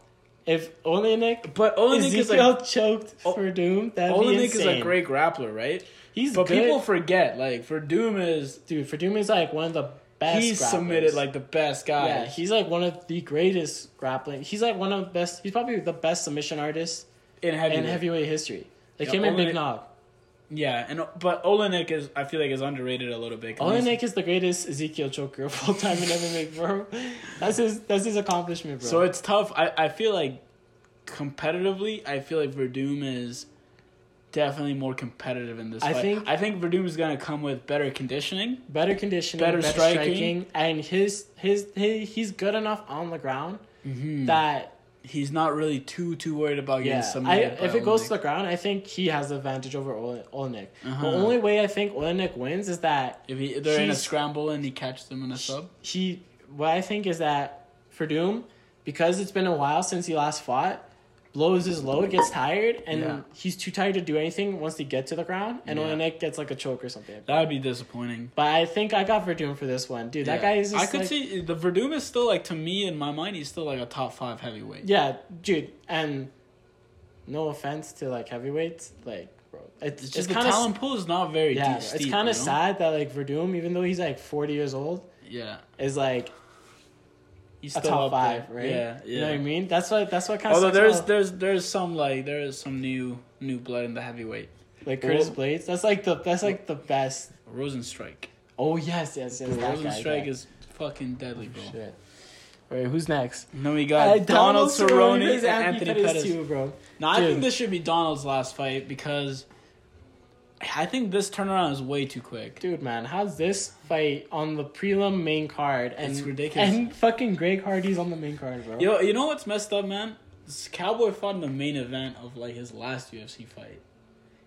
If Oleinik
But Oleinik is like
choked Werdum, that'd be Oleinik
is a great grappler, right?
He's
But
good.
people forget like Werdum is
dude, Werdum is like one of the best.
he's
grapplers.
submitted like the best guy.
yeah, he's like one of the greatest grappling. He's like one of the best. He's probably the best submission artist
in heavy.
in heavyweight history. Like
Yeah,
him and Big Nog.
Yeah, and but Oleinik is I feel like is underrated a little bit.
Oleinik is the greatest Ezekiel choker of all time in MMA, bro. That's his. That's his accomplishment, bro.
So it's tough. I, I feel like competitively, I feel like Werdum is definitely more competitive in this
I
fight.
think-
I think Werdum is gonna come with better conditioning.
better conditioning,
Better
better,
striking.
striking. and his, his his he's good enough on the ground that
He's not really too too worried about getting
yeah. I, if it goes to the ground, I think he has the advantage over Ole- Oleinik.
Uh-huh.
The only way I think Oleinik wins is that
if he, they're in a scramble and he catches them in a sub.
he. What I think is that Werdum, because it's been a while since he last fought, blows his load, gets tired, and
Yeah.
he's too tired to do anything once they get to the ground, and
Yeah.
Oleinik gets like a choke or something.
That would be disappointing.
But I think I got Werdum for this one, dude. That
Yeah.
guy is. Just
I could
like-
see the Werdum is still like to me in my mind. He's still like a top five heavyweight.
Yeah, dude, and no offense to like heavyweights, like bro, it's,
It's
it's,
just the
kind of
talent pool is not very
yeah,
deep.
it's kind
you
of
know?
sad that like Werdum, even though he's like forty years old,
Yeah,
is like
he's
a top
up
five,
there.
right?
Yeah, yeah.
You know what I mean? That's what that's what kind of
Although there's there's there's some like there is some new new blood in the heavyweight.
like Curtis
Well-
Blades. That's like the that's like the best.
Rozenstruik.
Oh yes, yes, yes. that guy,
Rozenstruik
yeah.
is fucking deadly, bro.
shit. All right, who's next?
And then we got uh, Donald Cerrone and Anthony Pettis.
too, bro.
Now I think this should be Donald's last fight because I think this turnaround is way too quick.
Dude, man, how's this fight on the prelim main card and
It's ridiculous.
and fucking Greg Hardy's on the main card, bro?
Yo, you know what's messed up, man? This Cowboy fought in the main event of like his last UFC fight.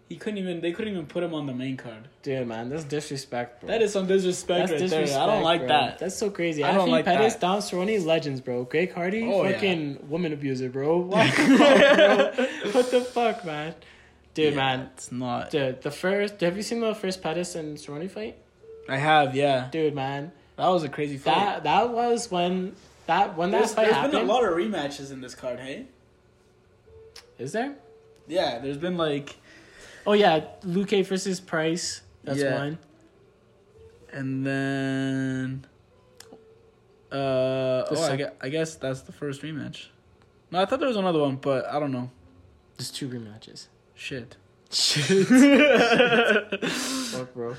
He couldn't even. They couldn't even put him on the main card.
Dude, man, that's disrespect, bro.
That is some disrespect
that's
right
disrespect.
there. I don't like
bro.
that.
That's so crazy.
I
I
don't like
Pettis,
that.
Don Cerrone, legends, bro. Greg Hardy,
Oh, yeah.
fucking woman abuser, bro. What the fuck, bro? What the fuck, man? Dude,
Yeah,
man.
it's not.
Dude, the first. Have you seen the first Pettis and Cerrone fight?
I have, yeah.
Dude, man,
That was a crazy fight.
that that was when that when that
there's
fight
there's
happened.
been a lot of rematches in this card, hey?
Is there?
Yeah, there's been like,
Oh yeah, Luke versus Price. That's
Yeah.
one.
and then, uh,
The
oh, I guess, I guess that's the first rematch. No, I thought there was another one, but I don't know.
There's two rematches.
Shit.
Shit. Fuck, bro.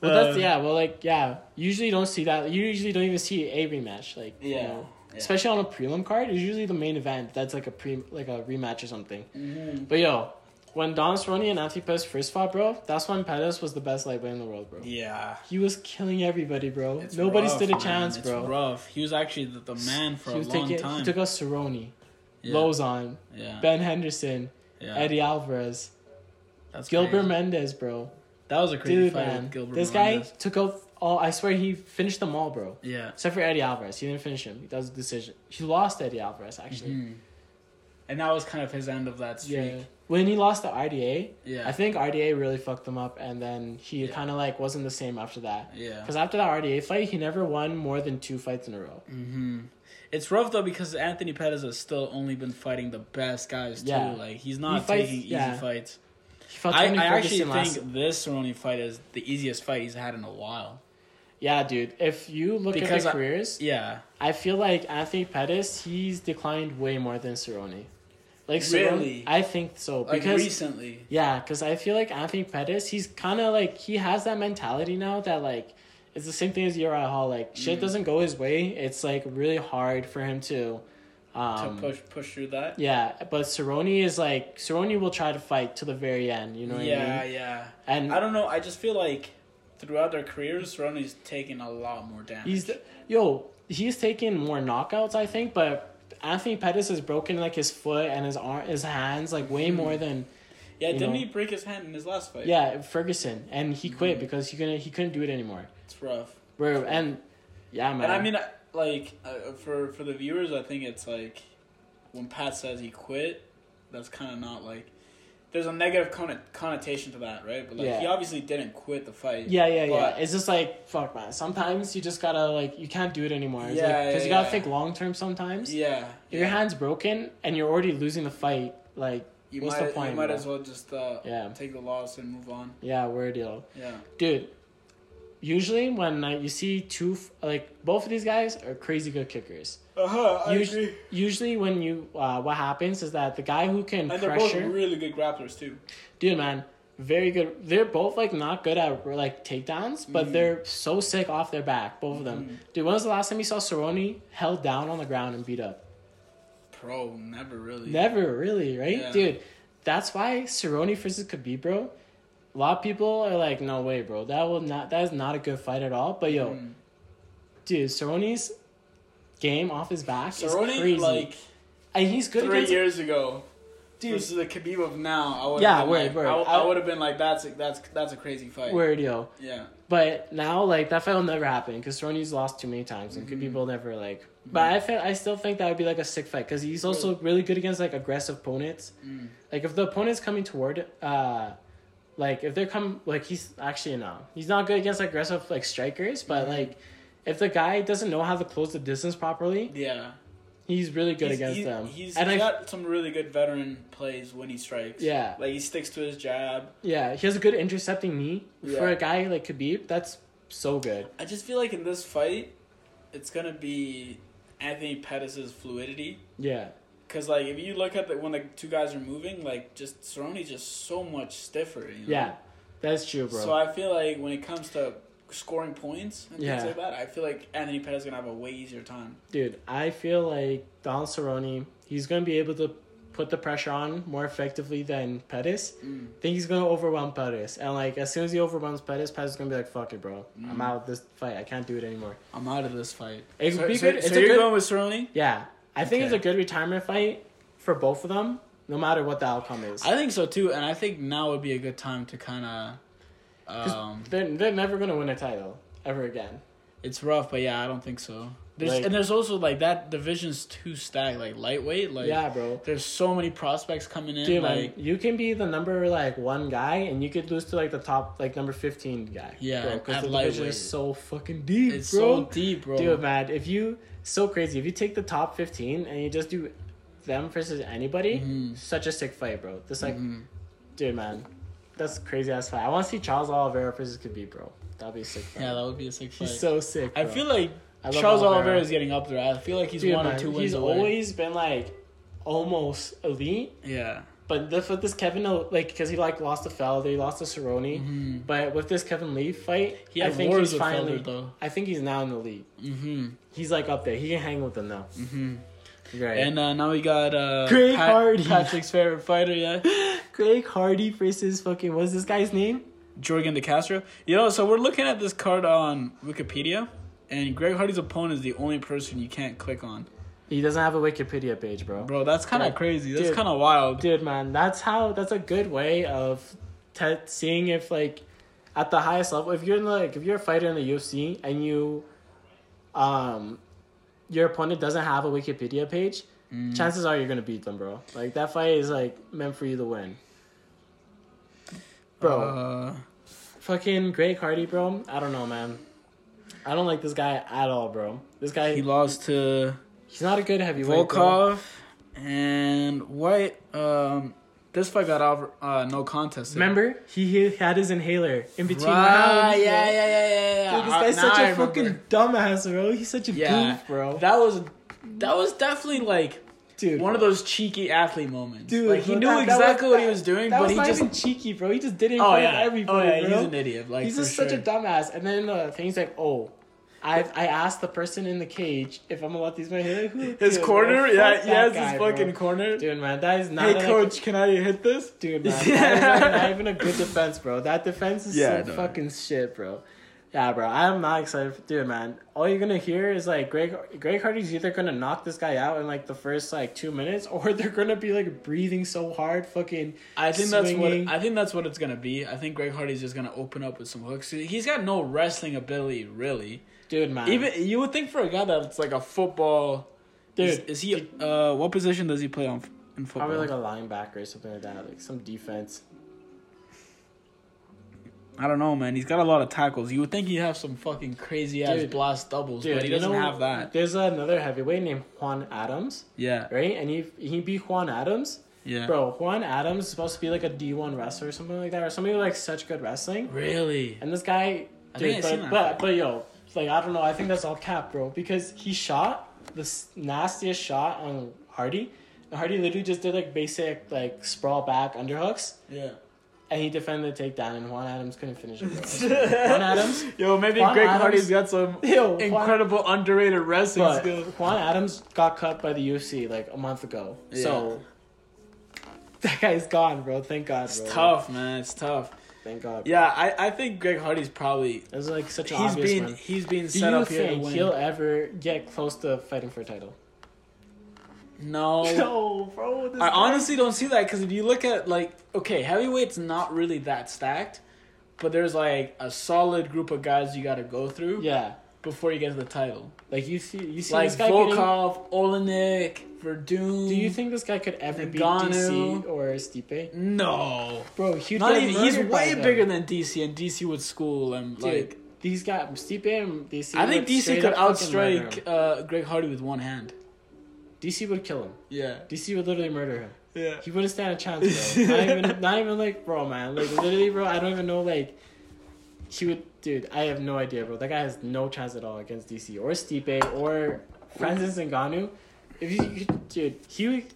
Well, that's
Uh,
yeah. Well, like yeah. Usually you don't see that. You usually don't even see a rematch. Like you
Yeah.
know,
Yeah.
especially on a prelim card. It's usually the main event. That's like a pre like a rematch or something.
Mm-hmm.
But yo, when Don Cerrone and Anthony Pettis first fought, bro, that's when Pettis was the best lightweight in the world, bro.
Yeah.
He was killing everybody, bro.
It's
Nobody
rough,
stood a
man.
chance,
It's
bro.
rough. He was actually the, the man for
he
a
was
long
taking.
time.
He took out Cerrone,
yeah.
Lauzon,
yeah.
Ben Henderson,
yeah.
Eddie Alvarez,
That's
Gilbert
crazy.
Mendez, bro.
That was a crazy
Dude,
fight
man,
with Gilbert
this
Melendez.
guy took out all. I swear he finished them all, bro.
Yeah.
Except for Eddie Alvarez, he didn't finish him. That was a decision. He lost Eddie Alvarez actually.
Mhm. And that was kind of his end of that streak.
Yeah. When he lost to RDA,
Yeah.
I think RDA really fucked him up, and then he
Yeah.
kind of like wasn't the same after that.
Yeah.
Because after that RDA fight, he never won more than two fights in a row.
hmm It's rough though because Anthony Pettis has still only been fighting the best guys too.
Yeah.
Like he's not
He fights-
taking easy
yeah.
fights.
He fought
I, I actually
Ferguson last.
think this Cerrone fight is the easiest fight he's had in a while.
Yeah, dude. If you look
Because
at
I-
the careers,
Yeah.
I feel like Anthony Pettis he's declined way more than Cerrone. Like
Really?
I think so
Like
because
recently.
yeah, because I feel like Anthony Pettis, he's kind of like he has that mentality now that like it's the same thing as Uriah Hall. Like shit
Mm.
doesn't go his way. It's like really hard for him to. Um,
to push push through that.
Yeah, but Cerrone is like Cerrone will try to fight to the very end. You know what
yeah,
I mean?
yeah.
And
I don't know. I just feel like throughout their careers, Cerrone's taking a lot more damage.
he's the, yo, he's taking more knockouts, I think, but Anthony Pettis has broken like his foot and his arm, his hands, like way
Mhm.
more than
yeah, didn't
know.
he break his hand in his last fight?
yeah Ferguson, and he quit
Mhm.
because he couldn't he couldn't do it anymore.
it's rough.
Bro, and yeah, man.
And I mean, like uh, for for the viewers, I think it's like when Pat says he quit, that's kind of not like. There's a negative connotation to that, right? But like
Yeah.
he obviously didn't quit the fight.
yeah, yeah, yeah. It's just like fuck, man. Sometimes you just gotta like you can't do it anymore. It's
Yeah,
like, because
yeah,
you gotta
yeah.
think long term. Sometimes
Yeah.
if your hand's broken and you're already losing the fight. Like
You
what's
might
the point,
you might
bro?
as well just uh,
Yeah.
take the loss and move on.
yeah, word deal.
Yeah.
dude usually when uh, you see two like both of these guys are crazy good kickers
Uh huh.
usually, usually when you uh, what happens is that the guy who can
And they're both
pressure
really good grapplers too.
dude man very good they're both like not good at like takedowns but
Mhm.
they're so sick off their back both of them
Mhm.
dude when was the last time you saw Cerrone held down on the ground and beat up
Pro, never really.
never really right
Yeah.
dude that's why Cerrone versus Khabib bro a lot of people are like no way bro that will not that is not a good fight at all but yo
Mm.
Dude, Cerrone's game off his back is crazy.
like
and he's good
three
against
years ago,
dude.
versus the Khabib of now, I would
Yeah, word,
like,
word.
I,
I-
would have been like, that's that's that's a crazy fight.
Word yo.
Yeah.
But now, like that fight will never happen because Cerrone's lost too many times, and
Mhm.
Khabib will never like. But I feel, I still think that would be like a sick fight because he's also really good against like aggressive opponents.
Mm.
Like if the opponent's coming toward, uh, like if they're come like he's actually no, he's not good against aggressive like strikers. But
Mhm.
like if the guy doesn't know how to close the distance properly,
Yeah.
he's really good
He's-
against
he-
them.
He's,
and
he's
I,
got some really good veteran plays when he strikes.
yeah,
Like he sticks to his jab.
Yeah, he has a good intercepting knee for a guy like Khabib. That's so good.
I just feel like in this fight, it's gonna be Anthony Pettis' fluidity.
Yeah,
Cause like if you look at the when the two guys are moving, like just Cerrone's just so much stiffer. You know?
yeah, that's true, bro.
So I feel like when it comes to scoring points and
Yeah.
things like that, I feel like Anthony Pettis is gonna have a way easier time.
Dude, I feel like Don Cerrone, he's gonna be able to put the pressure on more effectively than Pettis.
Mm.
I think he's gonna overwhelm Pettis, and like as soon as he overwhelms Pettis, Pettis is gonna be like, "Fuck it, bro, I'm
Mm.
out of this fight. I can't do it anymore."
I'm out of this fight.
It
so,
be
so-
good.
so
It's a
you're
good.
going with Cerrone?
yeah, I think it's a good retirement fight for both of them, no matter what the outcome is.
I think so too, and I think now would be a good time to kind of. Um,
they're they're never gonna win a title ever again.
it's rough, but yeah, I don't think so. There's
Like-
and there's also like that division's too stacked, like lightweight. Like
yeah, bro.
there's so many prospects coming in.
Dude,
like
man, you can be the number like one guy, and you could lose to like the top like number fifteen guy.
Yeah,
because the division is so fucking deep,
it's
bro.
so deep, bro.
Dude, man, if you so crazy, if you take the top fifteen and you just do them versus anybody,
Mhm.
such a sick fight, bro. Just like,
Mhm.
dude, man, that's crazy ass fight. I want to see Charles Oliveira versus Khabib, bro. That'd be a sick fight.
Yeah, that would be a sick fight.
He's so sick.
I feel like Charles
Oliveira.
Oliveira is getting up there. I feel like he's
Dude,
one
man,
or two wins
he's
away.
always been like almost elite.
yeah.
But this, with this Kevin, like, because he like lost to Felder, he lost to Cerrone.
hmm
But with this Kevin Lee fight,
He
I think he's finally.
Felder, though.
I think he's now in the league.
Mm-hmm.
He's like up there. He can hang with them now.
Mm-hmm.
Right.
And uh, now we got uh,
Greg Hardy.
Patrick's favorite fighter, yeah,
Craig Hardy versus fucking what's this guy's name?
Yorgan De Castro. You know, so we're looking at this card on Wikipedia, and Greg Hardy's opponent is the only person you can't click on.
He doesn't have a Wikipedia page, bro.
Bro, that's kind of crazy. That's kind of wild.
Dude, man, that's how. That's a good way of te- seeing if like at the highest level, if you're in the, like if you're a fighter in the UFC and you, um, your opponent doesn't have a Wikipedia page,
Mm.
chances are you're gonna beat them, bro. Like that fight is like meant for you to win. Bro,
Uh,
fucking Greg Hardy, bro. I don't know, man. I don't like this guy at all, bro. This guy,
he lost to
he's not a good heavyweight. bro.
Volkov and White. Um, this fight got out uh, no contest.
Remember, he, he had his inhaler in between
Right,
rounds.
yeah, yeah, yeah, yeah, yeah.
Dude, this
Uh,
guy's
now
such
I
a
remember.
fucking dumbass, bro. He's such a
Yeah.
goof, bro.
That was that was definitely like
Dude,
one of those cheeky athlete moments.
Dude,
like he knew
that- that
exactly
was-
what he was doing,
that
but
was
he
not
just
even cheeky, bro. He just did it
oh
front
yeah,
everybody,
oh yeah,
bro.
he's an idiot. Like
he's
for
just such a
sure.
dumbass. And then uh, things like, oh, I I asked the person in the cage if I'm gonna let these men hit. Who,
His
dude,
corner,
bro,
yeah, has
guy,
his
bro.
fucking corner.
Dude, man, that is not.
hey
like-
coach, can I hit this?
Dude, man,
Yeah.
that is like not even a good defense, bro. That defense is
Yeah,
so
no.
fucking shit, bro. Yeah, bro. I'm not excited. For, dude, man. All you're gonna hear is like Greg. Greg Hardy's either gonna knock this guy out in like the first like two minutes, or they're gonna be like breathing so hard, fucking.
I think that's what I think that's what it's gonna be. I think Greg Hardy's just gonna open up with some hooks. He's got no wrestling ability, really.
Dude, man.
Even you would think for a guy that's like a football,
dude,
is, is he? Uh, what position does he play on in football?
probably like a linebacker or something like that, like some defense.
I don't know, man. He's got a lot of tackles. You would think he'd have some fucking crazy ass
Dude.
blast doubles,
Dude,
but he doesn't
know,
have that.
There's another heavyweight named Juan Adams,
Yeah,
right? And he he beat Juan Adams.
yeah.
Bro, Juan Adams is supposed to be like a D1 wrestler or something like that, or somebody with like such good wrestling.
Really?
And this guy,
I
dude,
think I seen
but,
that
but but yo, like I don't know. I think that's all cap, bro, because he shot the nastiest shot on Hardy. Hardy literally just did like basic like sprawl back underhooks,
Yeah.
And he defended the takedown, and Juan Adams couldn't finish it. Bro. Juan Adams,
Yo, maybe
Juan
Greg
Adams-
Hardy's got some
yo, Juan,
incredible underrated wrestling
but
skills.
Juan Adams got cut by the UFC like a month ago, so that guy's gone, bro. Thank God,
It's
bro.
tough, man. It's tough.
Thank God.
Yeah, I, I think Greg Hardy's probably
It was like such an
he's
obvious
being
one.
he's being
Do
set
you
up here to
think
win.
he'll ever get close to fighting for a title?
No.
No, bro. This
I
guy-
honestly don't see that because if you look at like okay, heavyweight's not really that stacked, but there's like a solid group of guys you got to go through
yeah,
before you get to the title.
like you see, you see
Like
this guy getting.
Volkov, Oleinik, Werdum.
Do you think this guy could ever beat DC or Stipe?
No.
Bro, he'd
Not even, he's way
them.
bigger than DC, and DC would school him.
Dude,
Like
these guys, Stipe and DC.
I think DC could
up fucking murder
outstrike uh, Greg Hardy with one hand.
DC would kill him.
Yeah.
DC would literally murder him.
Yeah.
He wouldn't stand a chance, bro. not even, not even like, bro, man. Like literally, bro. I don't even know, like. He would, dude. I have no idea, bro. That guy has no chance at all against DC or Stipe or Francis Ngannou. If you, dude, he. would-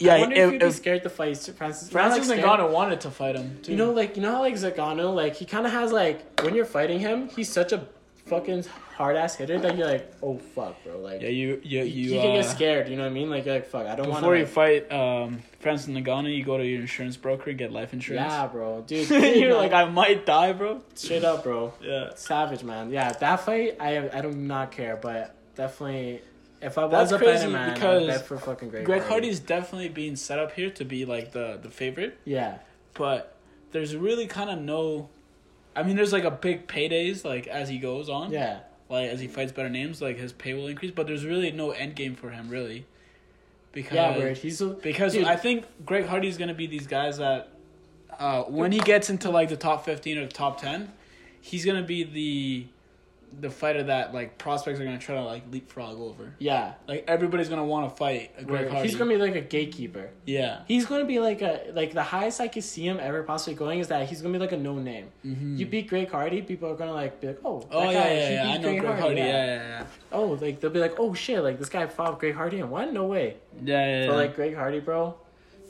Yeah,
I wonder if,
if,
he'd be scared to fight Francis.
Francis
like,
Ngannou wanted to fight him, too.
You know, like you know how like Zagano, like he kind of has like when you're fighting him, he's such a fucking hard ass hitter that you're like, oh fuck, bro. Like
yeah, you you
you,
you.
you can
uh,
get scared. You know what I mean? Like you're like fuck, I don't want
Before
to.
you fight um, Francis Ngannou, you go to your insurance broker and get life insurance.
yeah, bro, dude.
You're
man,
like, I might die, bro.
straight up, bro.
Yeah.
Savage man. Yeah, that fight, I I do not care, but definitely. If I was
That's
a
crazy
man,
because
for fucking Greg,
Greg
Hardy.
Hardy's definitely being set up here to be like the the favorite,
Yeah,
but there's really kind of no. I mean, there's like a big paydays like as he goes on,
yeah,
like as he fights better names, like his pay will increase. But there's really no end game for him, really, because
yeah. Where he's a,
because
Dude.
I think Greg Hardy's gonna be these guys that uh, when he gets into like the top fifteen or the top ten, he's gonna be the the fighter that like prospects are gonna try to like leapfrog over.
yeah.
Like everybody's gonna want to fight a Greg
Where
Hardy.
he's gonna be like a gatekeeper.
yeah.
He's gonna be like a like the highest I could see him ever possibly going is that he's gonna be like a no name. You beat Greg Hardy, people are gonna like be like, oh, that
Mm-hmm. Oh
guy,
yeah, yeah, yeah. I know Greg Hardy. Yeah, yeah, yeah.
Oh, like they'll be like, oh shit, like this guy fought Greg Hardy and won? No way.
Yeah, yeah, yeah.
Like Greg Hardy, bro,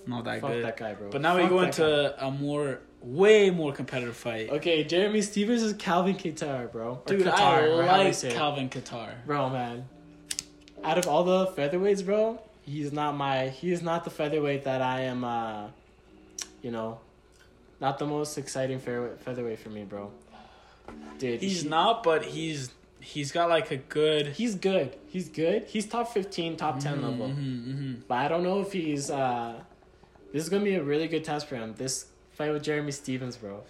not that
fuck
good.
that guy, bro.
But now we go into a more, way more competitive fight.
Okay, Jeremy Stephens is Calvin Kattar, bro.
Dude,
Kattar,
I
or how do you
like? Calvin Kattar.
Bro, man. Out of all the featherweights, bro, he's not my he's not the featherweight that I am. uh You know, not the most exciting featherweight for me, bro. Dude,
He's
he-
not, but he's he's got like a good.
He's good. He's good. He's top fifteen, top 10 level.
hmm
But I don't know if he's. uh This is gonna be a really good test for him. This fight with Jeremy Stephens, bro.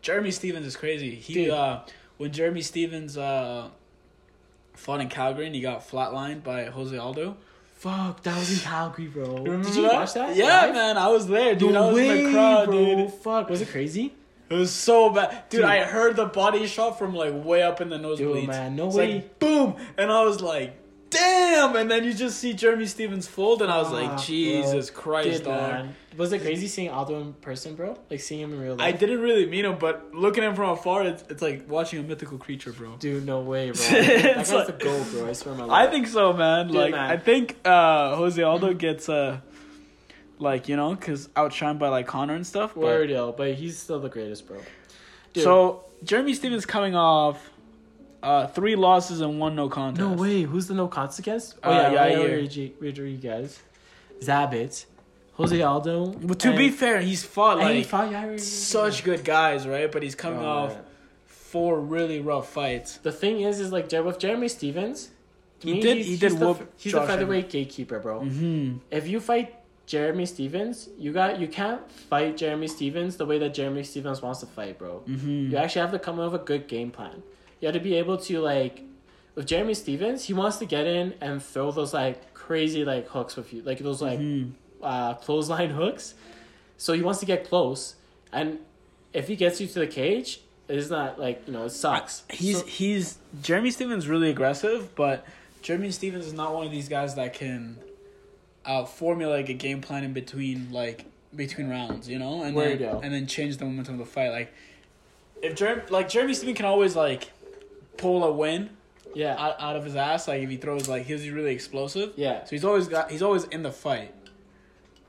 Jeremy Stephens is crazy. He
Dude.
uh when Jeremy Stephens uh fought in Calgary and he got flatlined by Jose Aldo.
Fuck, that was in Calgary, bro. Did you watch that?
Yeah,
live?
man, I was there, dude.
No
I was
way,
in the crowd,
bro.
dude.
Fuck, was it crazy?
It was so bad, dude.
Dude.
I heard the body shot from like way up in the nosebleeds.
Dude, man, no way.
like boom, and I was like, damn, and then you just see Jeremy Stephens fold, and I was
Ah,
like,
bro.
Jesus Christ,
Dude,
dog.
man. Was it crazy seeing Aldo in person, bro? Like seeing him in real life.
I didn't really meet him, but looking at him from afar, it's, it's like watching a mythical creature, bro.
Dude, no way, bro. that
It's
guy's
like-
the goat, bro. I swear my life.
I think so, man.
Dude,
like,
man.
I think uh, Jose Aldo gets uh, like you know, because outshined by like Conor and stuff. But,
yo, but he's still the greatest, bro. Dude.
so Jeremy Stephens coming off uh, three losses and one no contest.
No way. Who's the no contest against? Oh
Uh,
yeah,
Yair.
Yair Rodriguez, Zabit, Jose Aldo.
But to
and-
be fair, he's fought
and he
like
fought Yair
such good guys, right? But he's coming
Oh,
off
man.
four really rough fights.
The thing is, is like with Jeremy Stephens.
He
me,
did-
he's-
he
he's
did
the,
whoop
He's
Josh
the featherweight gatekeeper, bro.
Mm-hmm.
If you fight Jeremy Stephens, you got you can't fight Jeremy Stephens the way that Jeremy Stephens wants to fight, bro.
Mm-hmm.
You actually have to come up with a good game plan. You have to be able to like with Jeremy Stephens, he wants to get in and throw those like crazy like hooks with you, like those like
Mm-hmm.
uh, clothesline hooks. So he wants to get close, and if he gets you to the cage, it's not like you know it sucks.
He's
So-
he's Jeremy Stephens really aggressive, but Jeremy Stephens is not one of these guys that can uh, formulate a game plan in between like between rounds, you know, and then and then change the momentum of the fight. Like if Jer- like Jeremy Stephens can always like pull a win
yeah,
out, out of his ass, like if he throws like he's really explosive.
yeah.
So he's always got he's always in the fight.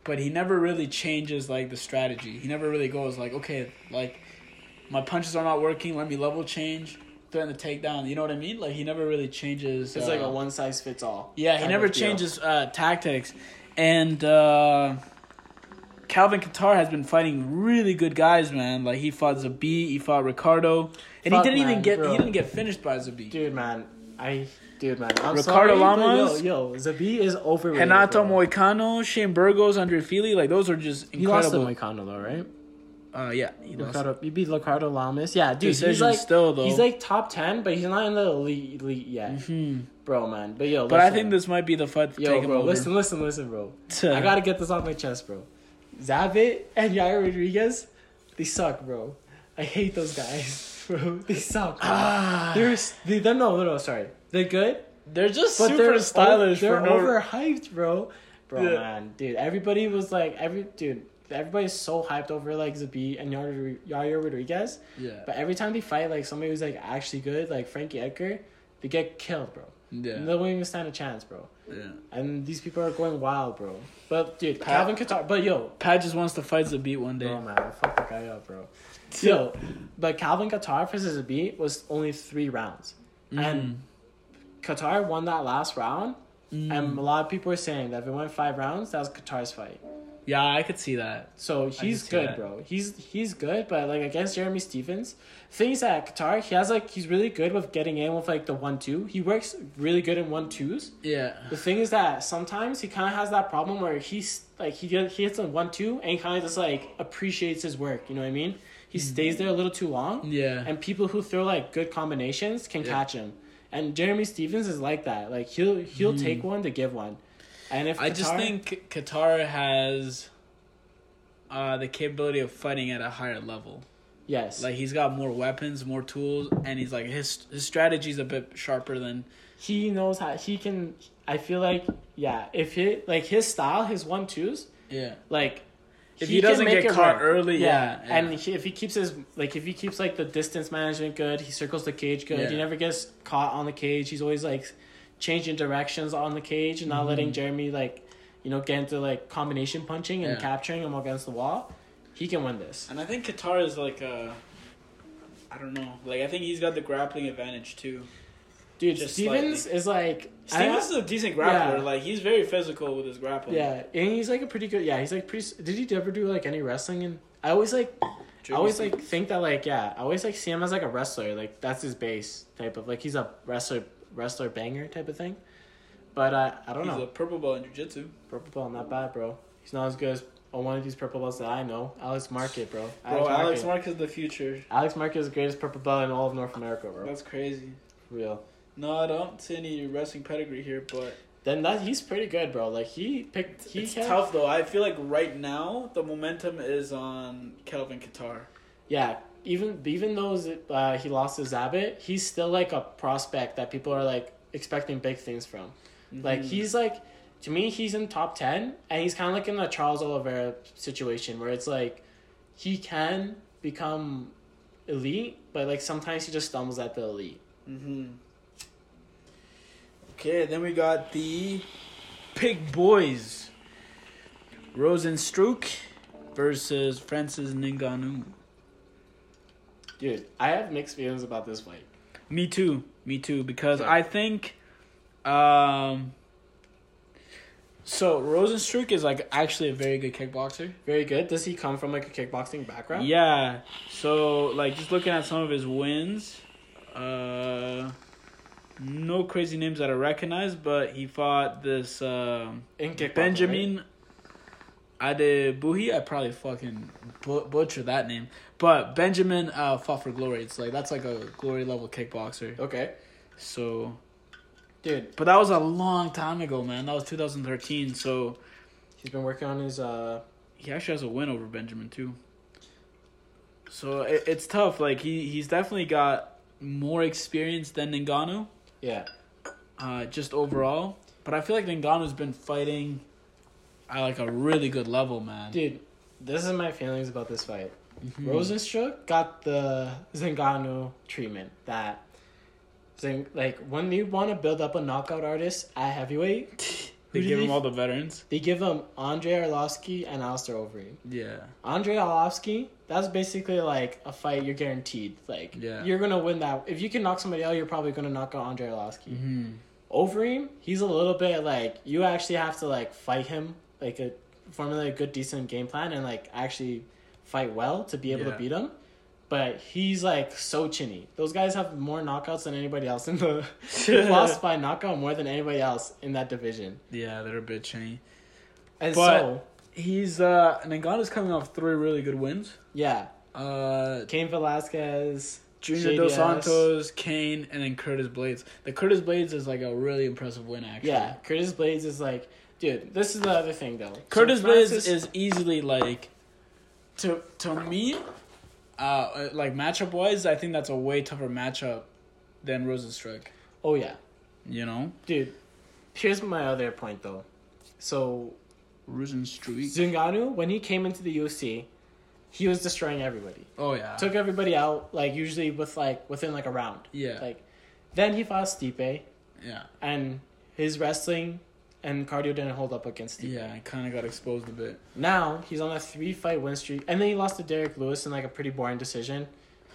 But he never really changes like the strategy. He never really goes like, okay, like my punches are not working, let me level change, threaten the takedown. You know what I mean? Like he never really changes
It's like
uh,
a one size fits all.
Yeah, he never changes uh, tactics. And uh Calvin Kattar has been fighting really good guys, man. Like he fought Zabit, he fought Ricardo, and
Fuck,
he didn't even get
bro.
he didn't get finished by Zabit.
Dude, man, I, dude, man, I'm
Ricardo
sorry,
Lamas?
yo, yo, Zabi is overrated.
Renato
bro.
Moicano, Shane Burgos, Andre Fili, like those are just incredible.
He lost to
incredible.
Moicano though, right?
uh, yeah, he lost.
Ricardo, he beat Ricardo Lamas. Yeah, dude, he's like
still though.
he's like top ten, but he's not in the elite elite yet,
Hmm.
bro, man. But yo,
But I think this might be the fight to
yo,
take him
bro,
over.
listen, listen, listen, bro. I gotta get this off my chest, bro. Zabit and Yair Rodriguez, they suck, bro. I hate those guys, bro. They suck.
Ah,
they're they, they're no, no, no, sorry. They're good,
they're just
but
super
they're
stylish
They're
no.
overhyped, bro. Bro,
Yeah.
man, dude. Everybody was like, every dude. Everybody's so hyped over like Zabit and Yair Yair Rodriguez,
yeah,
but every time they fight like somebody who's like actually good, like Frankie Edgar, they get killed, bro.
yeah,
They don't even stand a chance, bro.
yeah.
And these people are going wild, bro. But dude,
Pat-
Calvin Kattar. But yo,
Pat just wants to fight Zabit one day.
bro, man, fuck the guy up, bro. Yo, but Calvin Kattar versus Zabit was only three rounds,
Mm.
and Kattar won that last round.
Mm.
And a lot of people were saying that if it went five rounds, that was Kattar's fight.
Yeah, I could see that.
So he's good,
that.
bro. He's he's good, but like against Jeremy Stephens, things that Kattar he has like he's really good with getting in with like the one two. He works really good in one twos.
Yeah,
The thing is that sometimes he kind of has that problem where he's like he get, he hits a one two and he kind of just like appreciates his work. You know what I mean? He stays there a little too long,
yeah.
and people who throw like good combinations can
Yeah.
catch him. And Jeremy Stephens is like that. Like he'll he'll take one to give one, and if
I just think Kattar has uh, the capability of fighting at a higher level.
yes,
Like he's got more weapons, more tools, and he's like his his strategy's a bit sharper than
he knows how he can. I feel like yeah, if he like his style, his one twos,
yeah.
like
If he doesn't get caught early, yeah, yeah.
and he, if he keeps his like if he keeps like the distance management good, he circles the cage good.
Yeah.
He never gets caught on the cage. He's always like changing directions on the cage and not
Mm-hmm.
letting Jeremy like you know get into like combination punching and
Yeah.
capturing him against the wall. He can win this.
And I think Kattar is like uh I don't know. Like I think he's got the grappling advantage too.
Dude,
Just
Stephens is like I-
Stephens is a decent grappler.
Yeah.
Like he's very physical with his grappling.
Yeah, and he's like a pretty good. Yeah, he's like pretty. Did he ever do like any wrestling? And I always like, I always like think that like yeah, I always like see him as like a wrestler. Like that's his base type of like he's a wrestler, wrestler banger type of thing. But uh, I don't
he's
know.
He's a purple belt in jiu-jitsu.
Purple belt, not bad, bro. He's not as good as one of these purple belts that I know. Alex Market, bro.
Bro, Alex Mark is the future.
Alex Market is the greatest purple belt in all of North America, bro.
That's crazy.
Real.
No, I don't see any wrestling pedigree here, but
Then that he's pretty good, bro. Like he picked. He
it's
kept-
tough though. I feel like right now the momentum is on Kelvin Kattar.
Yeah, even even though uh, he lost his Zabit, he's still like a prospect that people are like expecting big things from.
Mm-hmm.
Like he's like to me, he's in top ten, and he's kind of like in the Charles Oliveira situation where it's like he can become elite, but like sometimes he just stumbles at the elite.
Mm-hmm. Okay, then we got the Pig Boys. Rozenstruik versus Francis Ngannou.
Dude, I have mixed feelings about this fight.
Me too. Me too. Because
Okay.
I think, um, so Rozenstruik is like actually a very good kickboxer.
Very good. Does he come from like a kickboxing background?
Yeah. So like just looking at some of his wins, uh, no crazy names that I recognize, but he fought this um
In kickboxing.
Benjamin Adegbuyi. I probably fucking bu- butcher that name, but Benjamin uh, fought for glory. It's like that's like a glory level kickboxer.
Okay.
So
Dude,
But that was a long time ago, man. That was 2013. So
he's been working on his uh
he actually has a win over Benjamin too. So it, it's tough. Like he he's definitely got more experience than Ngannou,
yeah.
uh, just overall. But I feel like Ngannou's been fighting at like a really good level, man.
Dude, this is my feelings about this fight.
Mhm.
Rozenstruik got the Zingano treatment that Zing like when you want to build up a knockout artist at heavyweight,
they give him all the veterans.
they give him Andre Arlovski and Alistair Overeem.
Yeah.
Andre Arlovski, that's basically like a fight you're guaranteed. Like
Yeah.
you're gonna win that. If you can knock somebody out, you're probably gonna knock out Andre Arlovski.
Mm-hmm.
Overeem, he's a little bit like you actually have to like fight him, like a formulate a good decent game plan and like actually fight well to be able
Yeah.
to beat him. But he's like so chinny. Those guys have more knockouts than anybody else in the lost by knockout more than anybody else in that division.
Yeah, they're a bit chinny.
And
But-
so
He's uh Ngannou's coming off three really good wins.
yeah,
Uh
Cain Velasquez,
Junior Dos Santos, Cain, and then Curtis Blaydes. The Curtis Blaydes is like a really impressive win, actually.
Yeah, Curtis Blaydes is like, dude. This is the other thing though. So
Curtis Blaydes
Francis-
is easily like, to to me, uh, like matchup wise, I think that's a way tougher matchup than Rozenstruik.
Oh yeah,
You know,
dude. Here's my other point though. So
Rozenstruik.
Zingano, when he came into the UFC, he was destroying everybody.
Oh yeah,
Took everybody out, like usually with like within like a round.
yeah,
Like, then he fought Stipe,
yeah,
and his wrestling and cardio didn't hold up against Stipe.
yeah. I kind of got exposed a bit.
Now he's on a three fight win streak, and then he lost to Derrick Lewis in like a pretty boring decision.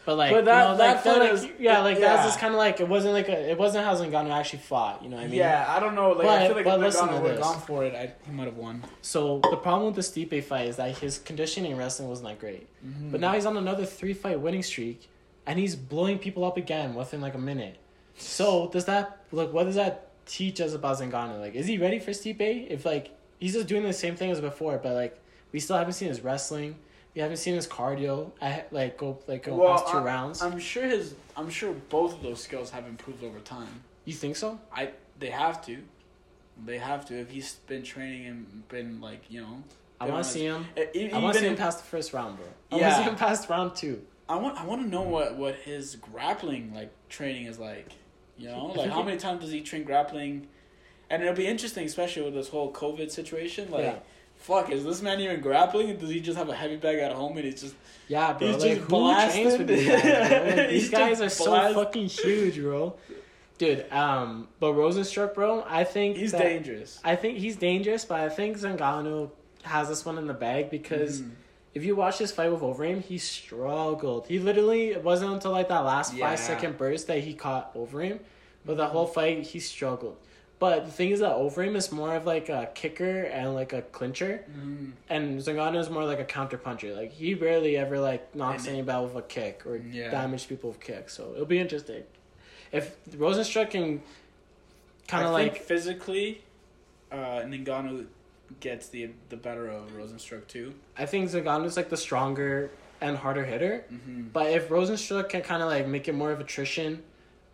But like,
But that-
you know,
that
like,
fight
like,
is-
yeah, like that
yeah.
was just kind of like it wasn't like a, it wasn't how Zingano actually fought. You know what I mean?
yeah, I don't know. Like
But-
I feel like
but
if
listen to
Ngannou would
this.
gone for it, I, he might have won.
So the problem with the Stipe fight is that his conditioning wrestling wasn't that great. Mm-hmm. But now he's on another three fight winning streak, and he's blowing people up again within like a minute. So does that look? What does that teach us about Zingano? Like, is he ready for Stipe? If like he's just doing the same thing as before, but like we still haven't seen his wrestling. We haven't seen his cardio. I like go like go
Well,
past two
I-
rounds.
I'm sure his. I'm sure both of those skills have improved over time.
you think so?
I they have to, they have to. If he's been training and been like you know,
I want to see him. I want to see him past the first round, bro. I want to see him past round two.
I want I want to know what what his grappling like training is like. You know, like how many times does he train grappling? And it'll be interesting, especially with this whole COVID situation. Like,
Yeah.
fuck, is this man even grappling? Does he just have a heavy bag at home and he's just
Yeah, bro.
He's
like,
just
who
blasted.
trains with these guys? Bro? Like, these guys are so fucking huge, bro. Dude, um, but Rozenstruik, bro, I think
he's
that-
dangerous?
I think he's dangerous, but I think Zangano has this one in the bag because
Mhm.
If you watch his fight with Overeem, he struggled. He literally it wasn't until like that last
Yeah.
five second burst that he caught Overeem, but the whole fight he struggled. But the thing is that Overeem is more of like a kicker and like a clincher,
Mhm.
and Zangano is more like a counter puncher. Like he rarely ever like knocks
And-
anybody with a kick or
Yeah.
damage people with kicks. So it'll be interesting. If Rozenstruik can kind of
think
like
physically, uh, Ngannou gets the the better of Rozenstruik too.
I think Zagano's like the stronger and harder hitter.
Mm-hmm.
But if Rozenstruik can kind of like make it more of attrition,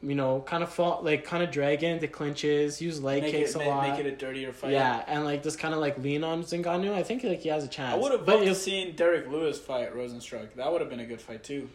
you know, kind of fall like kind of drag in the clinches, use leg
Make
kicks
it,
a
ma-
lot.
make it a dirtier fight.
yeah, and like just kind of like lean on Zingano. I think like he has a chance.
I would have
but if,
seen Derrick Lewis fight Rozenstruik. That would have been a good fight too.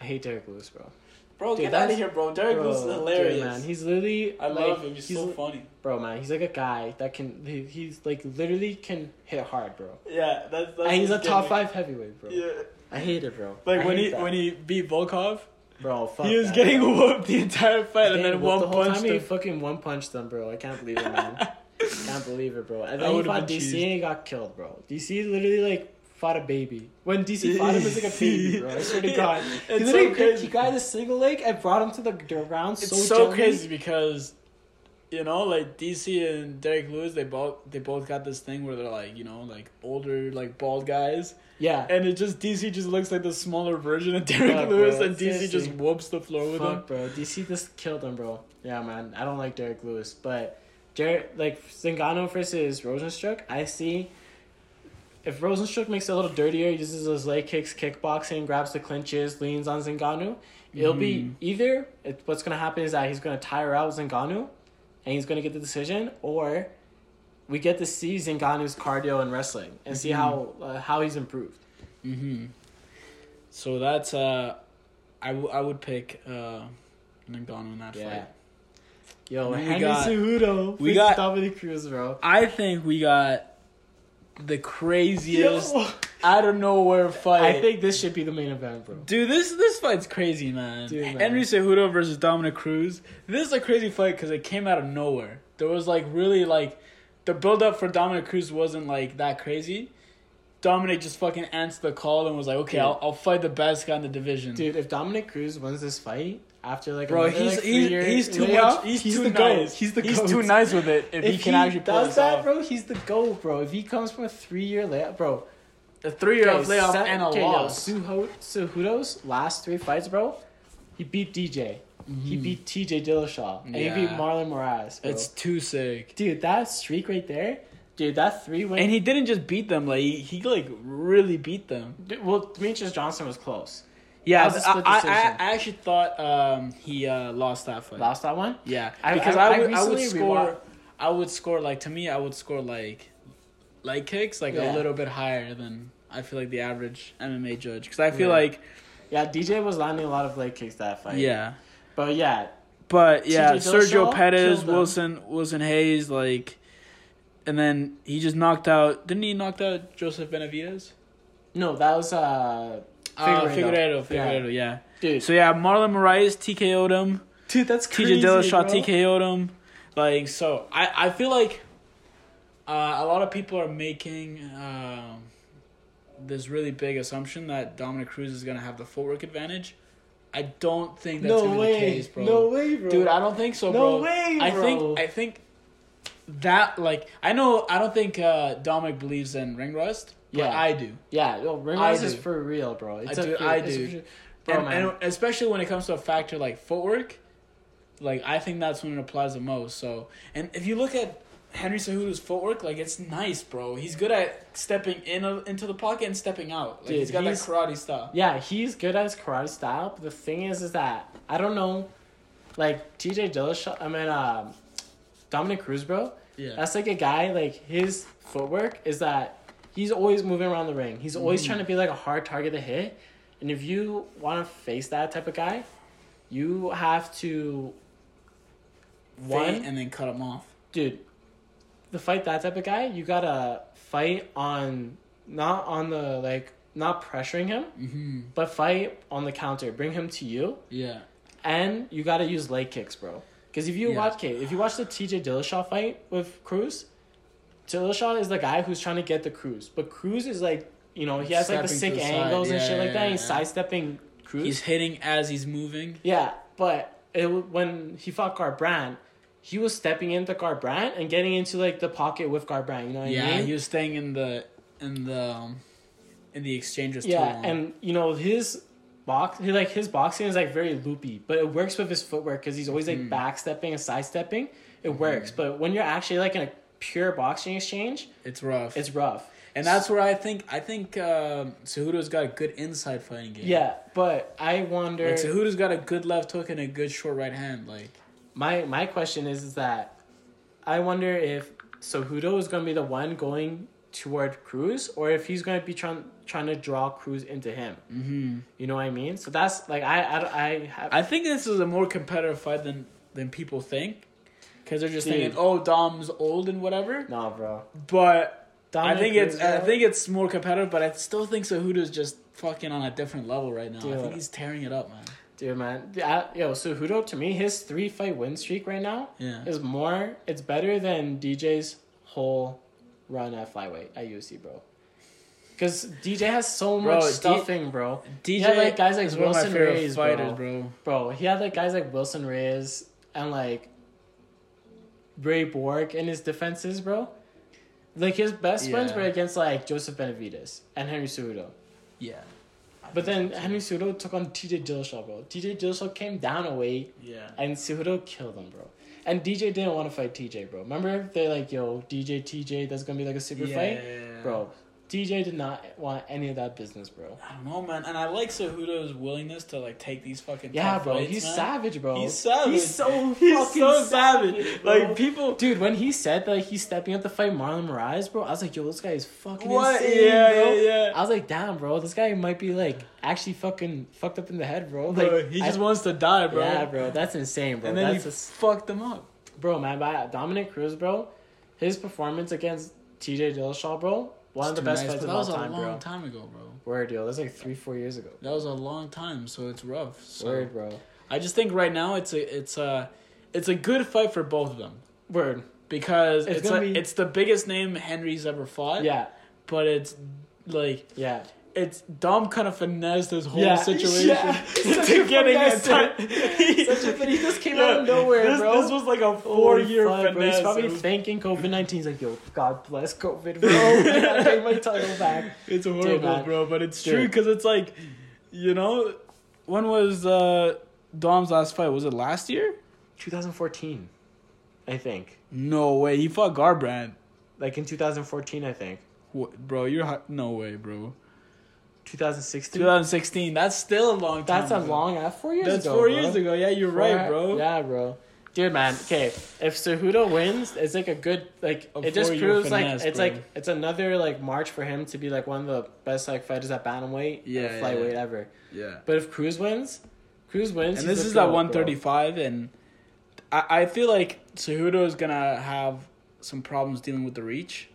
I hate Derrick Lewis, bro.
Bro,
Dude,
get out of here, bro. Derrick
Bro,
is
dude,
hilarious.
man. He's literally.
I
like,
love him. He's, so funny.
Bro, man, he's like a guy that can. He, he's like literally can hit hard, bro.
Yeah, that's. that's
And he's a top
gimmick.
five heavyweight, bro.
Yeah.
I hate it, bro.
Like
I
when he
that.
when he beat Volkov,
bro, fuck
he was
that,
getting
bro.
whooped the entire fight, and then one
the whole
punch
time he fucking one punched them, bro. I can't believe it, man. can't believe it, bro. And
I
then he fought DC
cheesed.
and he got killed, bro. DC literally like fought a baby. When DC fought him, was like a baby, bro. I swear to God. He
It's so crazy.
He got his single leg and brought him to the ground
It's
so,
crazy because, you know, like DC and Derrick Lewis, they both they both got this thing where they're like, you know, like older, like bald guys,
Yeah.
and it just DC just looks like the smaller version of
Derrick
Lewis,
bro,
and DC just whoops the floor with him.
Bro. DC just killed him, bro. Yeah, man. I don't like Derrick Lewis, but Derrick, like Zingano versus Rozenstruik, I see. If Rozenstruik makes it a little dirtier, uses those leg kicks, kickboxing, grabs the clinches, leans on Zingano, it'll be
Mhm.
either it, what's gonna happen is that he's gonna tire out Zingano, and he's gonna get the decision, or we get to see Zingano's cardio and wrestling and see
Mhm.
how uh, how he's improved.
Mm-hmm. So that's uh, I, w- I would pick uh, Ngannou in that
Yeah.
fight.
Yo,
We
Henry
got-
Cejudo
we got-
Dominick Cruz, bro.
I think we got the craziest
Yo.
out of nowhere fight.
I think this should be the main event, bro.
Dude, this this fight's crazy, man.
Dude, man.
Henry Cejudo versus Dominick Cruz. This is a crazy fight because it came out of nowhere. There was like really like the build up for Dominick Cruz wasn't like that crazy. Dominick just fucking answered the call and was like, "Okay, I'll, I'll fight the best guy in the division."
Dude, if Dominick Cruz wins this fight after like
Bro,
another,
he's
like,
he's, he's too
layoff,
much. He's, too
the
nice.
GOAT. He's the
he's
GOAT.
too nice with it. If, he can actually pull
does that,
off.
bro, he's the GOAT, bro. If he comes from a three year layoff, bro.
A three year
okay,
layoff
set-
and a
okay, yo,
loss.
Suho- Cejudo's last three fights, bro, he beat DJ. He
Mhm.
beat TJ Dillashaw. And he beat Marlon Moraes, bro.
It's too sick.
Dude, that streak right there, dude, that three win.
And he didn't just beat them; like he, he like really beat them.
Dude, well, Demetrious Johnson was close.
Yeah,
That was a
I, I, I. Actually thought um, he uh, lost that fight.
Lost that one?
Yeah,
I-
because
I-
I, would I would score I would score like to me I would score like leg kicks like
Yeah.
a little bit higher than I feel like the average MMA judge because I feel
Yeah.
like
Yeah, DJ was landing a lot of leg kicks that fight.
yeah,
But yeah,
but yeah, Sergio Pettis. Wilson Wilson Reis like, and then he just knocked out didn't he knocked out Joseph Benavidez?
no, that was uh,
Uh,
Figueiredo.
Figueredo,
Yeah.
Figueiredo, yeah.
dude.
So yeah, Marlon Moraes TKO'd him.
dude, that's
TJ Dillashaw TKO'd him. Like so, I I feel like uh, a lot of people are making um, this really big assumption that Dominick Cruz is gonna have the footwork advantage. I don't think that's
No
gonna be
way,
the case, bro.
no way, bro.
Dude, I don't think so, bro.
No
way,
bro.
I think I think that like I know I don't think uh, Dominick believes in ring rust,
Yeah.
I do.
yeah, yo, ring
I
rust is for real, bro. It's
I
a
do-
for-
I do.
Bro,
and, and especially when it comes to a factor like footwork, like I think that's when it applies the most. So, and if you look at Henry Cejudo's footwork, like it's nice, bro. He's good at stepping in a, into the pocket and stepping out. Like
Dude,
he's got
he's-
that karate style.
yeah, he's good at his karate style. But the thing is, is that I don't know, like TJ Dillashaw. I mean, um, Dominick Cruz, bro.
Yeah.
That's like a guy. Like his footwork is that he's always moving around the ring. He's always
Mhm.
trying to be like a hard target to hit. And if you want to face that type of guy, you have to
one
one
and then cut him off.
dude, to fight that type of guy, you gotta fight on not on the like not pressuring him,
Mm-hmm.
but fight on the counter. Bring him to you,
Yeah.
and you gotta use leg kicks, bro. Because if you
Yeah.
watch, okay, if you watch the T.J. Dillashaw fight with Cruz, Dillashaw is the guy who's trying to get the Cruz, but Cruz is like, you know, he has like the sick
the
angles and
Yeah,
shit like that. He's sidestepping Cruz.
He's hitting as he's moving.
Yeah, but it, when he fought Garbrandt, he was stepping into Garbrandt and getting into like the pocket with Garbrandt. You know what
yeah,
I mean?
he was staying in the in the um, in the exchanges too
yeah, and you know his box, he like his boxing is like very loopy, but it works with his footwork because he's always like
Mhm.
backstepping and sidestepping. It works, but when you're actually like in a pure boxing exchange,
it's rough.
it's rough.
and that's where I think I think um Cejudo's got a good inside fighting game.
Yeah, but I wonder.
Like Cejudo's got a good left hook and a good short right hand. Like
my my question is is that I wonder if Cejudo is going to be the one going toward Cruz or if he's going to be trying trying to draw Cruz into him.
Mm-hmm.
You know what I mean? So that's like I I I have,
I think this is a more competitive fight than than people think, because they're just
Dude.
thinking, oh, Dom's old and whatever.
nah, bro.
But
Dominic
I think
Cruz,
it's I think it's more competitive, but I still think Cejudo's just fucking on a different level right now. I think he's tearing it up, man.
Dude, man, I, yo, Cejudo to me, his three fight win streak right now
Yeah.
is more. It's better than DJ's whole run at flyweight at UFC, bro. Because DJ has so
Bro,
much
D-
stuffing, bro.
DJ
Yeah, like, guys like
is one of my
Wilson
favorite
Reis,
fighters,
bro.
bro.
Bro, he had like guys like Wilson Reis and like Ray Borg in his defenses, bro. Like his best wins
Yeah.
were against like Joseph Benavidez and Henry Cejudo.
Yeah.
But then Henry Cejudo took on TJ Dillashaw, bro. TJ Dillashaw came down a weight
Yeah.
and Cejudo killed him, bro. And DJ didn't want to fight TJ, bro. Remember they're like, yo, DJ TJ, that's gonna be like a super fight, bro. DJ did not want any of that business, bro.
I don't know, man. And I like Cejudo's willingness to like take these fucking
Yeah, bro.
fights,
he's
man.
savage, bro.
He's savage.
He's so
He's
fucking
so savage.
savage.
Like people.
Dude, when he said that he's stepping up to fight Marlon Moraes, bro, I was like, yo, this guy is fucking
What?
insane,
Yeah,
bro.
yeah, yeah.
I was like, damn, bro, this guy might be like actually fucking fucked up in the head, bro. Like,
Bro, he just
I-
wants to die, bro.
Yeah, bro, that's insane, bro.
And then
that's
he
a s-
fucked him up.
bro, man. by Dominick Cruz, bro, his performance against TJ Dillashaw, bro, one of the best
nice,
fights of
that
all
was
time,
a long
bro.
time ago, bro.
Word, yo, that's like three, four years ago.
That was a long time, so it's rough. So
Word, bro.
I just think right now it's a it's a it's a good fight for both of them
Word.
because
It's
it's
be-
it's the biggest name Henry's ever fought.
Yeah,
but it's like
yeah.
It's Dom kind of finessed this whole
Yeah,
situation
yeah. A
getting a
finesse,
time.
Such a fin- he just came out of nowhere,
this,
bro.
This was like a
Holy
four year
fuck, bro.
finesse.
He's probably
was-
thanking COVID nineteen. He's like, yo, God bless COVID, bro. I gotta take my title back.
It's horrible, bro, but it's
Dude.
true because it's like, you know, when was uh, Dom's last fight? Was it last year?
2014, I think.
No way. He fought Garbrandt.
Like in 2014, I think.
What, bro, you're hi- no way, bro.
2016.
2016. That's still a long time.
That's a
ago.
long ass four years
That's
ago.
four
bro.
years ago. Yeah, you're right, bro.
Yeah, bro. Dude, man. Okay, if Cejudo wins, it's like a good like.
A
it just proves
finesse,
like it's
bro.
like it's another like march for him to be like one of the best like fighters at bantamweight,
Yeah,
flyweight
yeah.
ever.
Yeah.
But if Cruz wins, Cruz wins.
And this is at
bro.
135, and I, I feel like Cejudo is gonna have some problems dealing with the reach.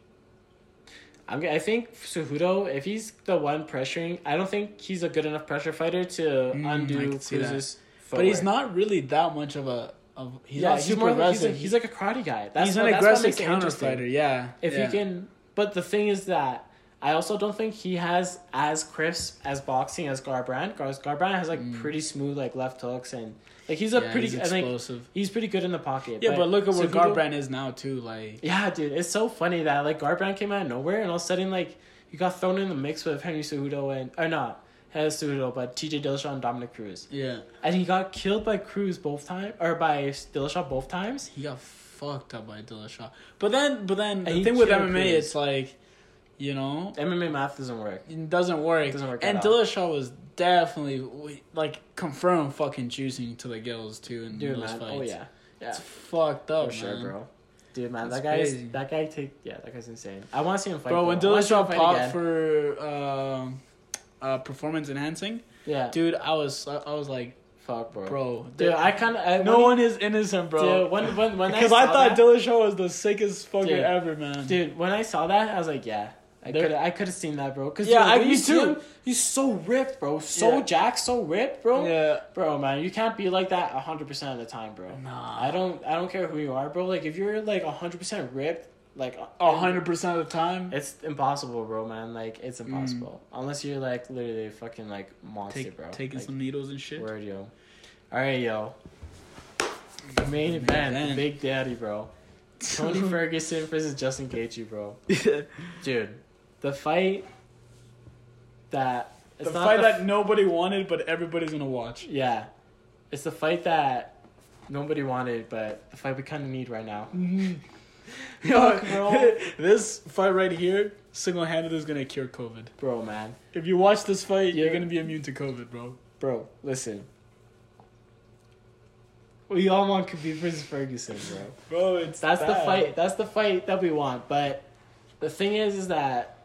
I'm, I think Cejudo, if he's the one pressuring, I don't think he's a good enough pressure fighter to
Mm,
undo. Cruz's.
But he's not really that much of a of he's
yeah,
not
he's more like, he's, a, he's like a karate guy. That's
he's
what,
an aggressive counter fighter. Yeah.
If
yeah.
he can, but the thing is that I also don't think he has as crisp as boxing as Garbrandt. Gar- Garbrandt has like pretty smooth like left hooks and like he's a.
Yeah,
pretty.
he's explosive.
he's pretty good in the pocket.
Yeah, but look at where
Cejudo-
Garbrandt is now too. Like
Yeah, dude, it's so funny that like Garbrandt came out of nowhere and all of a sudden like you got thrown in the mix with Henry Cejudo and or not Henry Cejudo, but T.J. Dillashaw and Dominick Cruz,
yeah,
and he got killed by Cruz both times or by Dillashaw both times.
he got fucked up by Dillashaw. But then, but then the thing with MMA,
Cruz.
it's like, you know,
MMA math doesn't work.
it doesn't work.
It Doesn't work
and. Dillashaw was definitely like confirmed fucking juicing to the gills too in
Dude,
those
man,
fights.
oh yeah, yeah.
It's fucked up,
For sure,
man.
bro. Dude, man,
That's
that guy
crazy.
that guy take yeah, that guy's insane. I want to see him fight.
Bro,
though.
when
I wanna see him
Dillashaw popped for um uh, performance enhancing,
yeah,
dude, I was I was like,
fuck, bro.
bro,
dude,
there-
I kind of
no one is innocent, bro.
Dude, when when when
Because
I,
I, thought
that,
Dillashaw was the sickest fucker
Dude.
ever, man.
dude, when I saw that, I was like, yeah, I could I could have seen that, bro. Cause
Yeah,
dude,
I-
you
too.
him, he's so ripped, bro. So
Yeah.
jacked, so ripped, bro.
Yeah.
Bro, man, you can't be like that hundred percent of the time, bro.
Nah.
I don't I don't care who you are, bro. Like if you're like hundred percent ripped, like
A hundred percent of the time.
It's impossible, bro, man. Like it's impossible unless you're like literally a fucking like monster,
Mm. Take,
bro.
taking
like,
some needles and shit.
word, yo. All right, yo. The main event,
event.
Big Daddy, bro. Tony Ferguson versus Justin Gaethje, bro. Dude, the fight that
the
it's not
fight
the
that nobody wanted, but everybody's gonna watch.
yeah, it's the fight that nobody wanted, but the fight we kind of need right now. Mm-hmm.
Fuck,
bro.
this fight right here, single handedly is gonna cure COVID.
Bro, man,
If you watch this fight, you're
Yeah.
gonna be immune to COVID, bro.
bro, listen. We all want Khabib versus Ferguson, bro.
Bro, it's
That's the fight. That's the fight that we want. But The thing is, is that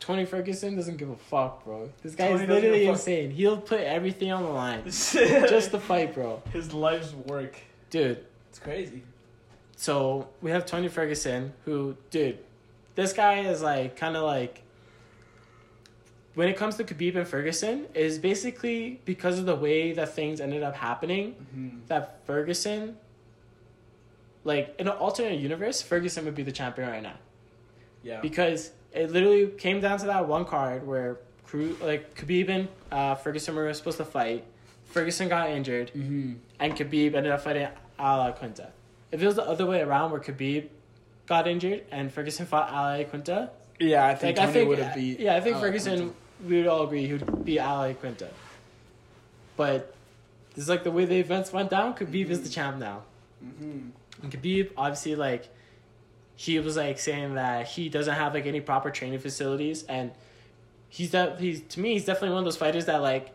Tony Ferguson doesn't give a fuck, bro. This guy
Tony
is literally
give a fuck.
insane. He'll put everything on the line
Just
just to fight, bro.
his life's work.
Dude,
It's crazy.
so we have Tony Ferguson, who, dude, this guy is like kind of like. When it comes to Khabib and Ferguson, is basically because of the way that things ended up happening
Mm-hmm.
that Ferguson, like in an alternate universe, Ferguson would be the champion right now
Yeah.
because it literally came down to that one card where Cru- like Khabib and uh, Ferguson were supposed to fight. Ferguson got injured,
mm-hmm.
and Khabib ended up fighting Al Iaquinta. If it was the other way around, where Khabib got injured and Ferguson fought Al Iaquinta,
Yeah, I think
like I
Tony
think
would have beat.
yeah, I think Ferguson we would all agree he would beat Al Iaquinta. But this is like the way the events went down. Khabib is the champ now.
Mm-hmm.
And Khabib, obviously, like, he was like saying that he doesn't have like any proper training facilities, and he's that he's to me he's definitely one of those fighters that like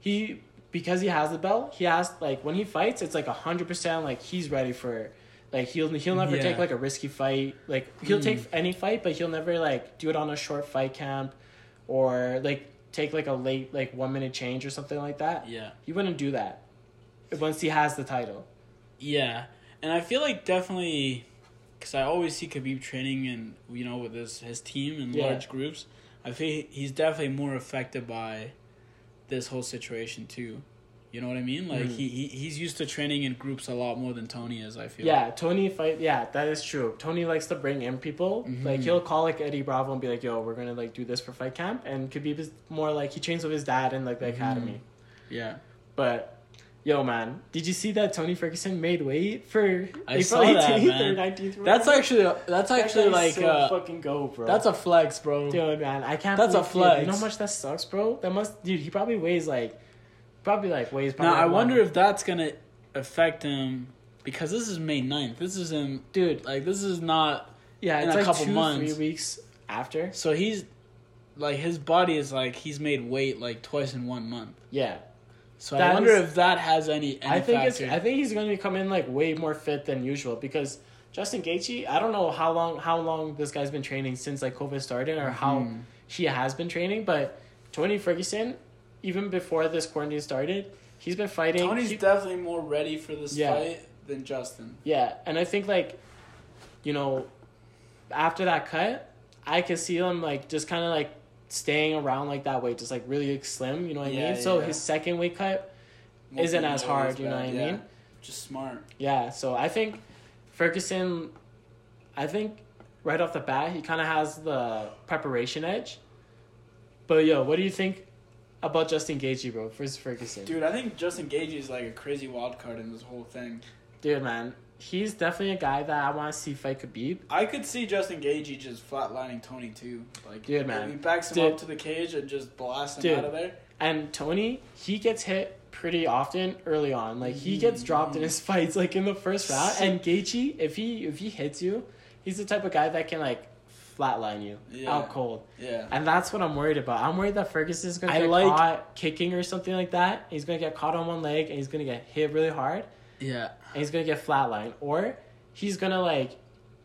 he because he has the belt, he has like when he fights, it's like a hundred percent like he's ready for. Like he'll he'll never
Yeah.
take like a risky fight. Like he'll
Mm.
take any fight, but he'll never like do it on a short fight camp, or like take like a late like one minute change or something like that.
Yeah.
He wouldn't do that once he has the title.
Yeah, and I feel like definitely because I always see Khabib training and you know with his his team in
Yeah.
large groups. I feel he's definitely more affected by this whole situation too. You know what I mean? Like
Mhm.
he, he he's used to training in groups a lot more than Tony is. I feel.
Yeah, Tony fight. Yeah, that is true. Tony likes to bring in people.
Mhm.
Like he'll call like Eddie Bravo and be like, "Yo, we're gonna like do this for fight camp." And Khabib is more like he trains with his dad in like the
Mhm.
academy.
Yeah.
But yo, man, did you see that Tony Ferguson made weight for
I
April
saw that,
18th
man.
or nineteenth?
That's actually that's actually like
so
uh,
fucking go, bro.
that's a flex, bro.
dude, man. I can't.
That's a
flex. dude, You know how much that sucks, bro? That must, dude. He probably weighs like, probably like weighs.
Now
Probably
I
like
wonder
one-
if that's gonna affect him because this is May 9th. This is him.
dude.
Like this is not.
Yeah,
in
it's
a
like
couple
two,
months.
three weeks after.
So he's like his body is like he's made weight like twice in one month.
Yeah.
So
That
I wonder
is-
if that has any, any
I think it's. I think he's going to come in like way more fit than usual because Justin Gaethje. I don't know how long how long this guy's been training since like COVID started or how
Mhm.
he has been training, but Tony Ferguson, even before this quarantine started, he's been fighting.
Tony's
he-
definitely more ready for this
Yeah.
fight than Justin.
yeah, and I think like, you know, after that cut, I could see him like just kind of like staying around like that weight, just like really slim. You know what I
Yeah,
mean? So
yeah.
his second weight cut isn't as hard. You know what I mean?
Just smart.
Yeah, so I think Ferguson, I think right off the bat, he kind of has the preparation edge. But yo, what do you think about Justin Gaethje, bro, versus Ferguson? Dude,
I think Justin Gaethje is like a crazy wild card in this whole thing.
Dude, man, he's definitely a guy that I want to see fight Khabib.
I could see Justin Gaethje just flatlining Tony too. Like,
Dude, man.
he backs him
Dude.
up to the cage and just blasts him
Dude.
out of there.
And Tony, he gets hit pretty often early on. Like he mm-hmm. gets dropped in his fights, like in the first round. And Gaethje, if he if he hits you, he's the type of guy that can like flatline you
Yeah.
out cold.
Yeah.
And that's what I'm worried about. I'm worried that Ferguson's gonna
I
get
like-
caught kicking or something like that. He's gonna get caught on one leg and he's gonna get hit really hard
Yeah.
And he's gonna get flatlined. Or he's gonna like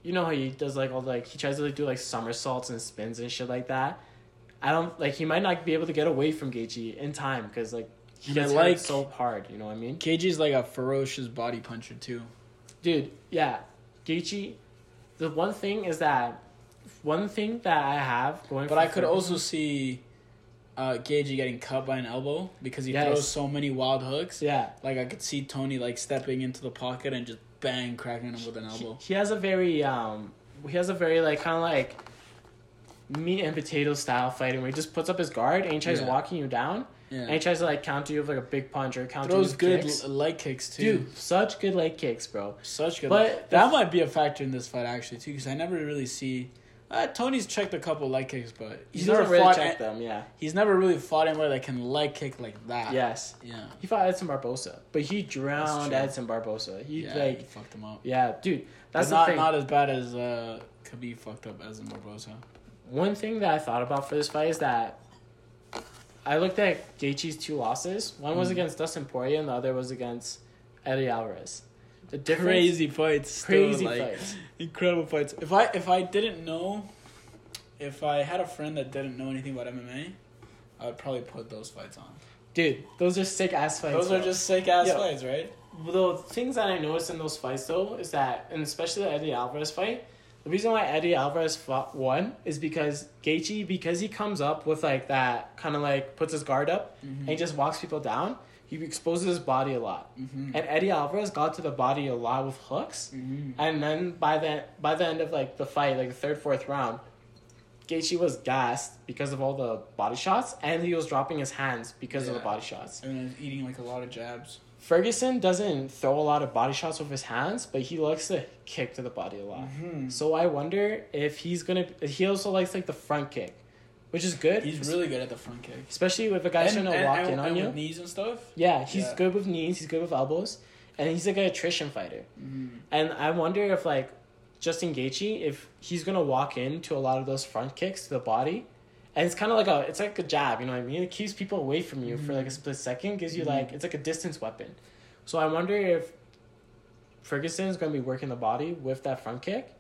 you know how he does like all like he tries to like do like somersaults and spins and shit like that. I don't like he might not be able to get away from Gaethje in time because like he
And
gets
like-
so hard. You know what I mean,
is like a ferocious body puncher too.
dude? Yeah, Gaethje. The one thing is that one thing that I have going.
But I could also see uh, Gaethje getting cut by an elbow because he
Yes.
throws so many wild hooks.
yeah.
Like I could see Tony like stepping into the pocket and just bang cracking him with an elbow.
He has a very um he has a very like kind of like meat and potato style fighting where he just puts up his guard and he tries
Yeah.
walking you down Yeah. and he tries to like counter you with like a big punch or counter you
Throws
with
good
kicks.
l- leg kicks too.
Dude, such good leg kicks, bro.
Such good.
But
that might be a factor in this fight actually too, because I never really see. Uh, Tony's checked a couple leg kicks, but
He
he's
doesn't
never
really
fought.
check
a-
them, yeah.
he's never really fought anybody that can leg kick like that.
Yes.
Yeah.
He fought Edson Barbosa, but he drowned. Edson Barbosa. He
yeah. he
like
fucked him up.
yeah, dude. That's
not
thing.
not as bad as uh, Khabib fucked up in Barbosa.
One thing that I thought about for this fight is that I looked at Gaethje's two losses. One was
Mm.
against Dustin Poirier, and the other was against Eddie Alvarez. The difference,
Crazy fights. still,
crazy
like,
fights.
Incredible fights. If I if I didn't know if I had a friend that didn't know anything about MMA, I would probably put those fights on.
Dude, those are sick ass fights.
Those are just sick ass
Yo.
fights, right?
the things that I noticed in those fights though is that, and especially the Eddie Alvarez fight, the reason why Eddie Alvarez fought, won is because Gaethje, because he comes up with like that kind of like puts his guard up mm-hmm. and he just walks people down. He exposes his body a lot,
Mm-hmm.
and Eddie Alvarez got to the body a lot with hooks.
Mm-hmm.
And then by the by the end of like the fight, like the third fourth round, Gaethje was gassed because of all the body shots, and he was dropping his hands because of the body shots.
And then eating like a lot of jabs.
Ferguson doesn't throw a lot of body shots with his hands, but he likes to kick to the body a lot.
Mm-hmm.
So I wonder if he's gonna. He also likes like the front kick, which is good.
He's really good at the front kick.
especially with a guy trying to walk in on
and
you.
with knees and stuff.
Yeah, he's
Yeah.
good with knees. He's good with elbows, and he's like an attrition fighter.
Mm-hmm.
And I wonder if like Justin Gaethje, if he's gonna walk into a lot of those front kicks to the body, and it's kind of like a it's like a jab, you know what I mean? It keeps people away from you for like a split second, gives you
Mhm.
like it's like a distance weapon. So I wonder if Ferguson's gonna be working the body with that front kick.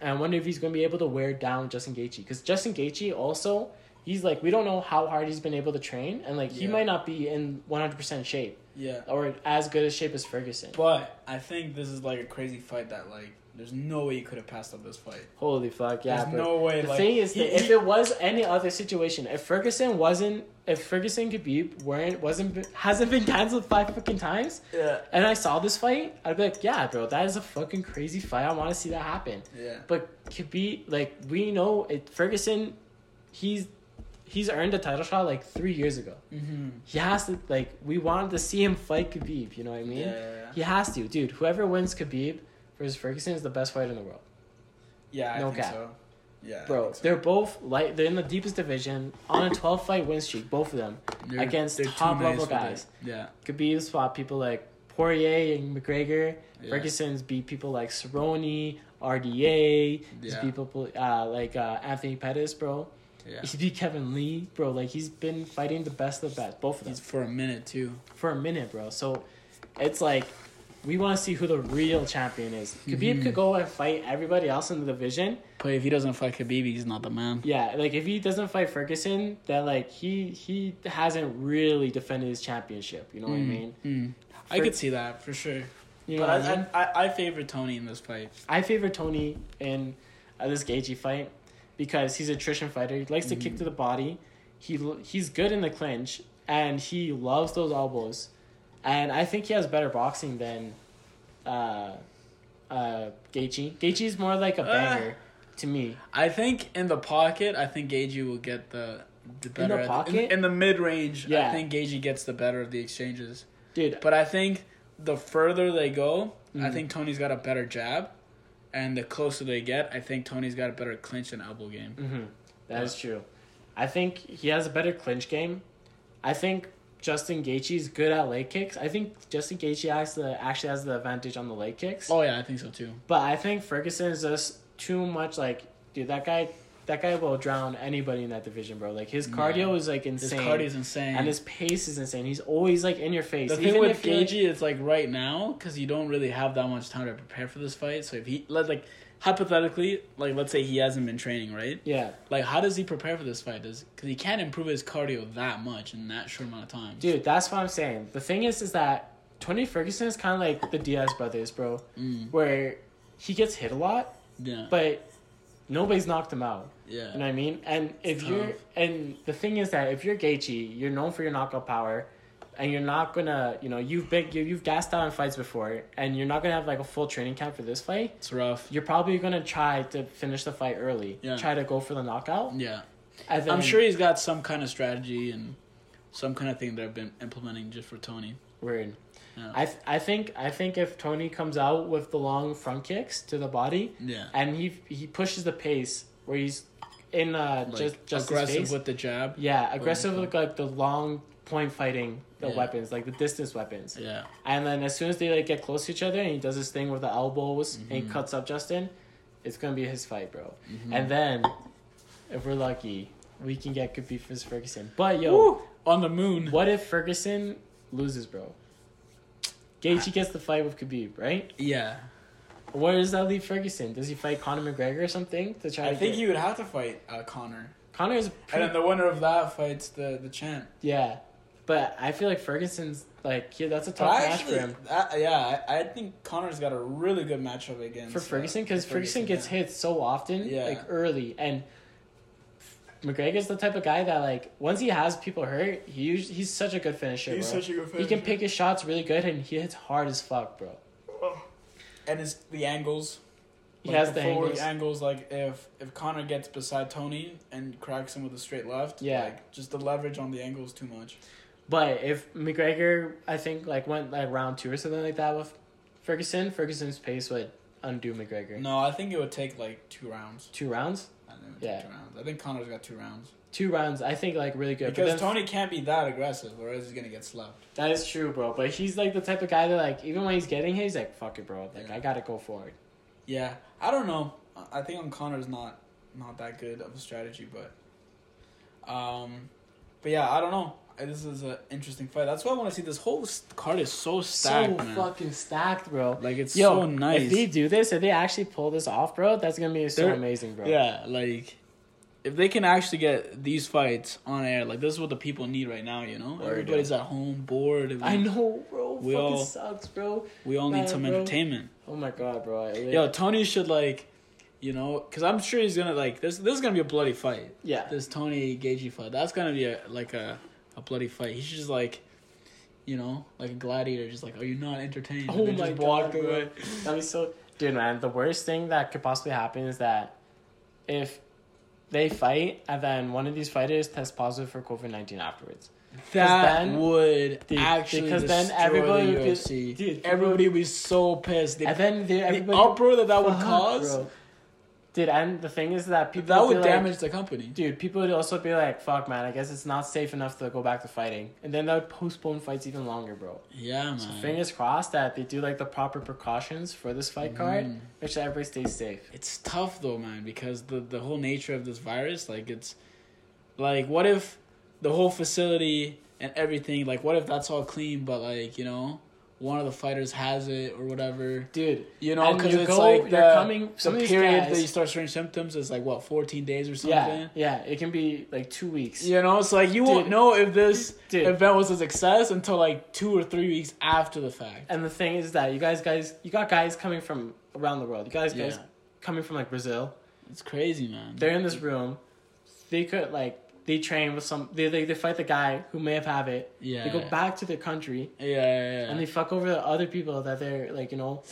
And I wonder if he's gonna be able to wear down Justin Gaethje because Justin Gaethje also he's like we don't know how hard he's been able to train and like he might not be in one hundred percent shape
Yeah.
or as good a shape as Ferguson.
But I think this is like a crazy fight that like there's no way you could have passed up this fight.
Holy fuck, yeah.
there's no way.
the
like,
thing is,
he-
that if it was any other situation, if Ferguson wasn't, if Ferguson Khabib weren't, wasn't, hasn't been canceled five fucking times,
yeah,
and I saw this fight, I'd be like, yeah, bro, that is a fucking crazy fight. I want to see that happen.
yeah,
But Khabib, like we know, it Ferguson, he's he's earned a title shot like three years ago.
mm-hmm.
He has to like we wanted to see him fight Khabib. You know what I
yeah,
mean?
yeah, yeah.
He has to, dude. Whoever wins Khabib versus Ferguson is the best fighter in the world.
Yeah, I
No
think
cap.
so. Yeah,
Bro,
so.
they're both like they're in the deepest division on a 12 fight win streak, both of them.
They're-
against
they're
top level guys.
Yeah,
Khabib's fought people like Poirier and McGregor.
yeah.
Ferguson's beat people like Cerrone, RDA. He's
Yeah.
beat people uh, like uh, Anthony Pettis, bro.
yeah.
He beat Kevin Lee, bro. Like he's been fighting the best of the best, both of them,
He's for a minute too.
for a minute, bro. So it's like we want to see who the real champion is. Khabib
Mhm.
could go and fight everybody else in the division,
But if he doesn't fight Khabib, he's not the man.
Yeah, like if he doesn't fight Ferguson, then like he he hasn't really defended his championship. You know what I mean?
Mm. I
For-
could see that for sure.
You know
but
what I mean?
I, I, I favor Tony in this fight.
I favor Tony in uh, this Gaethje fight because he's a attrition fighter. He likes to
Mm-hmm.
kick to the body. He he's good in the clinch and he loves those elbows. And I think he has better boxing than uh uh Gaethje. Gaethje's more like a
Uh,
banger to me.
I think in the pocket, I think Gaethje will get the the better In
the pocket?
in, the mid range.
Yeah.
I think Gaethje gets the better of the exchanges.
Dude,
But I think the further they go, I
Mhm.
think Tony's got a better jab, and the closer they get, I think Tony's got a better clinch and elbow game.
Mm-hmm. That is true. I think he has a better clinch game. I think Justin Gaethje's good at leg kicks. I think Justin Gaethje has the actually has the advantage on the leg kicks.
Oh yeah, I think so too.
But I think Ferguson is just too much like, dude, that guy, that guy will drown anybody in that division, bro. Like his cardio
Yeah.
is like insane.
His cardio is insane.
and his pace is insane. He's always like in your face.
the thing
Even
with
if you're, like-
Gaethje is like right now because you don't really have that much time to prepare for this fight. So if he let like hypothetically, like let's say he hasn't been training, right?
yeah,
Like how does he prepare for this fight? Does because he can't improve his cardio that much in that short amount of time.
dude, that's what I'm saying. The thing is, is that Tony Ferguson is kind of like the Diaz brothers, bro,
Mm,
where he gets hit a lot,
yeah,
but nobody's knocked him out.
yeah,
You know what I mean? And if
It's
you're
tough.
and the thing is that if you're Gaethje, you're known for your knockout power, and you're not gonna, you know, you've been you, you've gassed out in fights before, and you're not gonna have like a full training camp for this fight.
it's rough.
You're probably gonna try to finish the fight early.
Yeah.
Try to go for the knockout.
Yeah,
then,
I'm sure he's got some kind of strategy and some kind of thing that I've been implementing just for Tony.
Weird.
Yeah.
I th- I think I think if Tony comes out with the long front kicks to the body,
Yeah,
and he he pushes the pace where he's in uh
like
just just
aggressive with the jab.
Yeah, aggressive with like the long point fighting, the
Yeah.
weapons, like the distance weapons.
Yeah,
And then as soon as they like get close to each other and he does his thing with the elbows and he cuts up Justin, it's gonna be his fight, bro.
Mhm.
And then if we're lucky, we can get Khabib vs Ferguson. But yo,
Woo! on the moon.
what if Ferguson loses, bro? Gaethje gets the fight with Khabib, right?
Yeah,
Where does that leave Ferguson? Does he fight Conor McGregor or something to try?
I
to
think
get...
he would have to fight uh, Connor,
Connor's
and
pretty,
then the winner of that fights the the champ.
yeah, but I feel like Ferguson's like yeah, that's a tough match
actually,
for him.
I, yeah, I, I think Connor's got a really good matchup against
For
uh,
Ferguson, because
for
Ferguson gets
yeah.
hit so often,
Yeah.
like early, and McGregor's the type of guy that like once he has people hurt, he us- he's such a good finisher.
He's
bro.
such a good finisher.
He can pick his shots really good, and he hits hard as fuck, bro.
and his the angles.
He has the
forward
angles.
angles. Like if if Connor gets beside Tony and cracks him with a straight left,
Yeah.
like just the leverage on the angles too much.
But if McGregor, I think like went like round two or something like that with Ferguson, Ferguson's pace would undo McGregor.
No, I think it would take like two rounds.
Two rounds,
I think it would
Yeah.
take two rounds. I think Connor's got two rounds
two rounds, I think like really good.
Because Tony can't be that aggressive, or else he's gonna get slapped.
that is true, bro. But he's like the type of guy that like even when he's getting hit, he's like fuck it, bro. Like
Yeah.
I gotta go forward.
Yeah, I don't know. I- I think on Connor's not not that good of a strategy, but um, but yeah, I don't know. This is an interesting fight. That's why I want to see. This whole card is so stacked,
so
man.
fucking stacked, bro.
Like it's
Yo,
so nice.
if they do this, if they actually pull this off, bro, that's gonna be so
They're-
amazing, bro.
Yeah, like if they can actually get these fights on air, like this is what the people need right now. You know,
Word,
everybody's at home bored. we,
I know, bro.
We
fucking
all-
sucks, bro.
We all need some
bro.
entertainment.
Oh my god, bro. I li-
Yo, Tony should like, you know, because I'm sure he's gonna like this. This is gonna be a bloody fight.
yeah.
This Tony Gaethje fight. That's gonna be a like a a bloody fight. He's just like. You know, like a gladiator, just like, are you not entertained?
Oh
And
my
just
god,
away.
That'd be so. Dude, man, the worst thing that could possibly happen is that if they fight and then one of these fighters tests positive for COVID nineteen afterwards.
That
then-
would
Dude,
actually
because then everybody
everybody
would be- dude,
everybody would be so pissed. The,
and then they,
the uproar that that would cause,
bro. Dude, and the thing is that people
that
would
would
be like-
damage the company.
Dude, people would also be like, "Fuck, man, I guess it's not safe enough to go back to fighting," and then that would postpone fights even longer, bro.
Yeah, man.
So fingers crossed that they do like the proper precautions for this fight card,
Mhm.
make sure everybody stays safe.
It's tough though, man, because the the whole nature of this virus, like it's, like what if the whole facility and everything, like what if that's all clean, but like you know, one of the fighters has it or whatever.
Dude,
You know, because it's
go-
like the,
coming- some
the period
guys-
that you start showing symptoms is like what fourteen days or something.
yeah, yeah, it can be like two weeks.
You know, it's like you won't know if this
Dude.
event was a success until like two or three weeks after the fact.
And the thing is that you guys, guys, you got guys coming from around the world. You guys, guys
Yeah.
coming from like Brazil.
It's crazy, man.
They're in this room. They could like they train with some. They they, they fight the guy who may have have it.
yeah.
They go back to their country
Yeah, yeah, yeah.
and they fuck over the other people that they're like you know.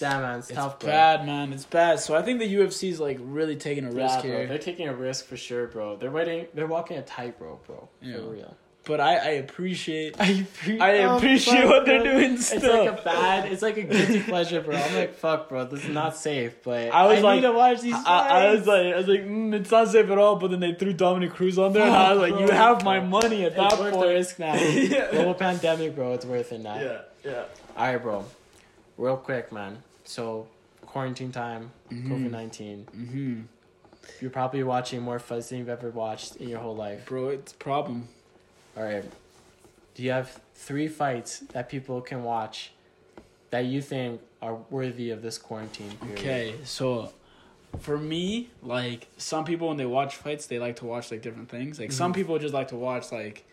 Damn man, it's,
it's
tough, bro.
bad, man. It's bad. So I think the UFC is like really taking a risk
bro.
here.
They're taking a risk for sure, bro. They're waiting. They're walking a tightrope, bro.
Yeah.
For real.
But I, I appreciate
I, appre-
I
Oh,
appreciate
fuck,
what they're
bro.
doing
It's like a bad. It's like a guilty pleasure, bro. I'm like, fuck, bro. This is not safe. But
I was
I
like-
need to watch these.
I, I was like, I was like, mm, it's not safe at all. But then they threw Dominick Cruz on there, and I was like, you
Bro,
have my money at
it's
that
worth the risk now.
Yeah.
Global pandemic, bro. It's worth it now.
Yeah, yeah.
All right, bro. Real quick, man. So quarantine time,
Mhm.
COVID nineteen.
Mm-hmm.
You're probably watching more fuzz than you've ever watched in your whole life.
Bro, it's a problem.
All right. Do you have three fights that people can watch that you think are worthy of this quarantine period?
Okay, so for me, like some people when they watch fights, they like to watch like different things. Like some
Mhm.
people just like to watch like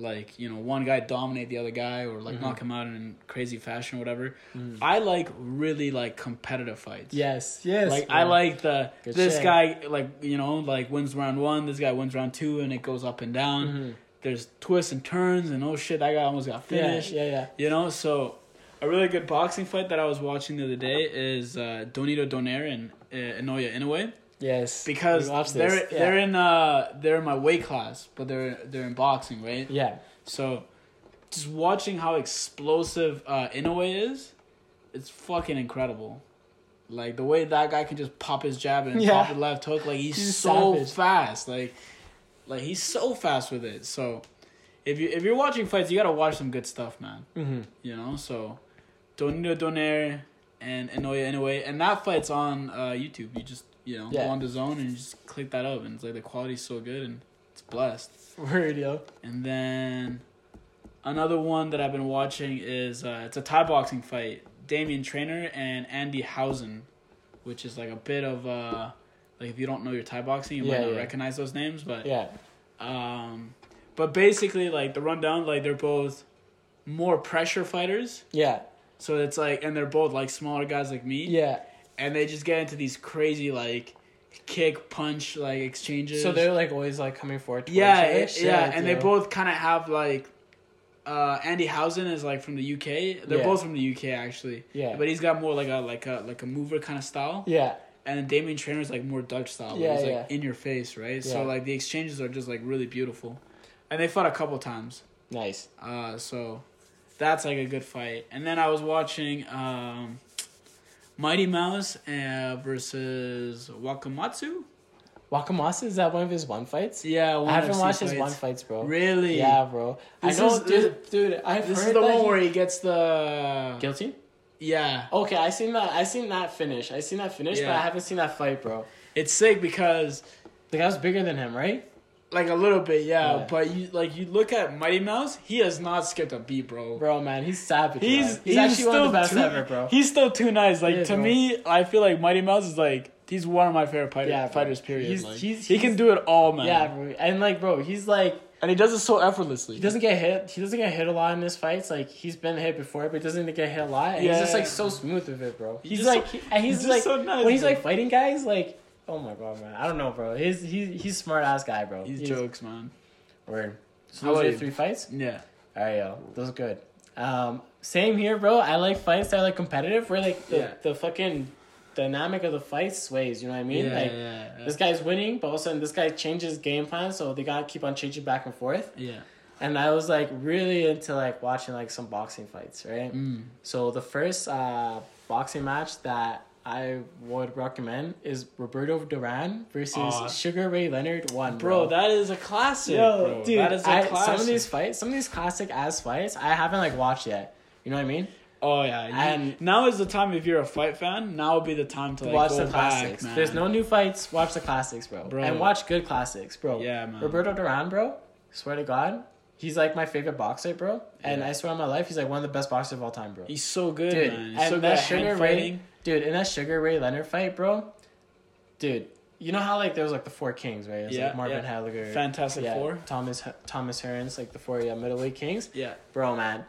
like you know one guy dominate the other guy or like
Mhm.
knock him out in crazy fashion or whatever.
Mm.
I like really like competitive fights.
Yes, yes.
like
bro.
I like the
Good
this
shit.
guy like you know like wins round one, this guy wins round two, and it goes up and down.
Mhm.
There's twists and turns, and oh shit, that guy almost got finished.
yeah, yeah. yeah.
You know, so a really good boxing fight that I was watching the other day is uh, Nonito Donaire and uh, Inoya Inoue
Yes.
because they're.
Yeah.
they're in uh they're in my weight class, but they're they're in boxing, right?
Yeah.
So just watching how explosive uh, Inoue is, it's fucking incredible. Like the way that guy can just pop his jab and
Yeah.
pop the left hook, like he's,
He's
so
savage.
fast. Like, like he's so fast with it. So, if you if you're watching fights, you gotta watch some good stuff, man.
Mm-hmm.
You know, so Nonito Donaire and Inoue Inoue, and that fight's on uh, YouTube. You just you know
Yeah.
go on the zone and you just click that up, and it's like the quality's so good and it's blessed.
Word, yo.
And then another one that I've been watching is uh, it's a Thai boxing fight Damien Trainor and Andy Howson, which is like a bit of uh like if you don't know your Thai boxing, you
Yeah,
might not
yeah.
recognize those names, but
Yeah.
um, but basically like the rundown, like they're both more pressure fighters.
Yeah.
So it's like, and they're both like smaller guys like me,
Yeah.
and they just get into these crazy like kick punch like exchanges.
So they're like always like coming forward.
yeah, it-
Shit,
yeah, and they both kind of have like. Uh, Andy Howson is like from the UK. They're
Yeah.
both from the UK actually.
Yeah.
But he's got more like a like a like a mover kind of style.
Yeah.
And then Damien Trainor's like more Dutch style.
Yeah,
Yeah, like in your face, right?
Yeah.
So like the exchanges are just like really beautiful. And they fought a couple times.
Nice.
Uh so that's like a good fight. And then I was watching um Mighty Mouse uh, versus Wakamatsu.
Wakamatsu is that one of his one fights?
Yeah, one
I haven't watched his one fights, bro.
Really?
Yeah, bro.
This
I know,
is-
dude. Dude, I've
This
heard
is the one
he-
where he gets the
guilty.
Yeah.
Okay, I seen that. I seen that finish. I seen that finish, but I haven't seen that fight, bro.
It's sick because
The guy was bigger than him, right?
like a little bit, yeah,
Yeah.
But you like you look at Mighty Mouse, he has not skipped a beat, bro.
Bro, man, he's savage.
He's
bro. he's, actually one of the best
too,
ever, bro.
He's still too nice. Like
Yeah,
to
bro.
me, I feel like Mighty Mouse is like he's one of my favorite fighter,
Yeah,
fighters. Period.
He's-
Like,
he's-
he can do it all, man.
Yeah, bro. And like, bro, he's like
and he does it so effortlessly.
he doesn't get hit. He doesn't get hit a lot in his fights. Like he's been hit before, but he doesn't get hit a lot. And he's just like so smooth with it, bro.
He's
He's, like,
so-
and he's,
he's
like
so nice,
when he's
bro.
like fighting guys, like, oh my god, man. I don't know, bro. He's he's he's smart ass guy, bro.
He's jokes, man.
Word. So
How
those are your three fights.
Yeah.
All right, yo, those are good. Um, same here, bro. I like fights that are like competitive, where like the,
Yeah.
the fucking dynamic of the fight sways. You know what I mean?
yeah,
like
yeah, yeah.
this guy's winning, but all of a sudden this guy changes game plan, so they gotta keep on changing back and forth.
yeah.
And I was like really into like watching like some boxing fights, right?
Mm.
So the first uh, boxing match that I would recommend is Roberto Duran versus. Sugar Ray Leonard one,
Bro,
bro.
that is a classic.
Yo,
bro.
dude,
that is a
I,
classic.
some of these fights, some of these classic ass fights, I haven't like watched yet. You know what I mean?
Oh yeah, you-
And-
now is the time if you're a fight fan. Now would be the time to like
watch the
back,
classics.
man.
There's no new fights. Watch the classics, bro.
Bro.
And watch good classics, bro.
Yeah, man.
Roberto Duran, bro. Swear to God, he's like my favorite boxer, bro. And
Yeah.
I swear on my life, he's like one of the best boxers of all time, bro.
He's so good,
dude,
man. He's
and
so good
that
at
Sugar Ray,
fighting.
dude, in that Sugar Ray Leonard fight, bro. Dude, you know how like there was like the four kings, right? It was
Yeah,
like Marvin
yeah.
Hagler,
Fantastic
yeah,
Four.
Thomas Thomas Hearns, like the four yeah, middleweight kings.
Yeah,
Bro, man.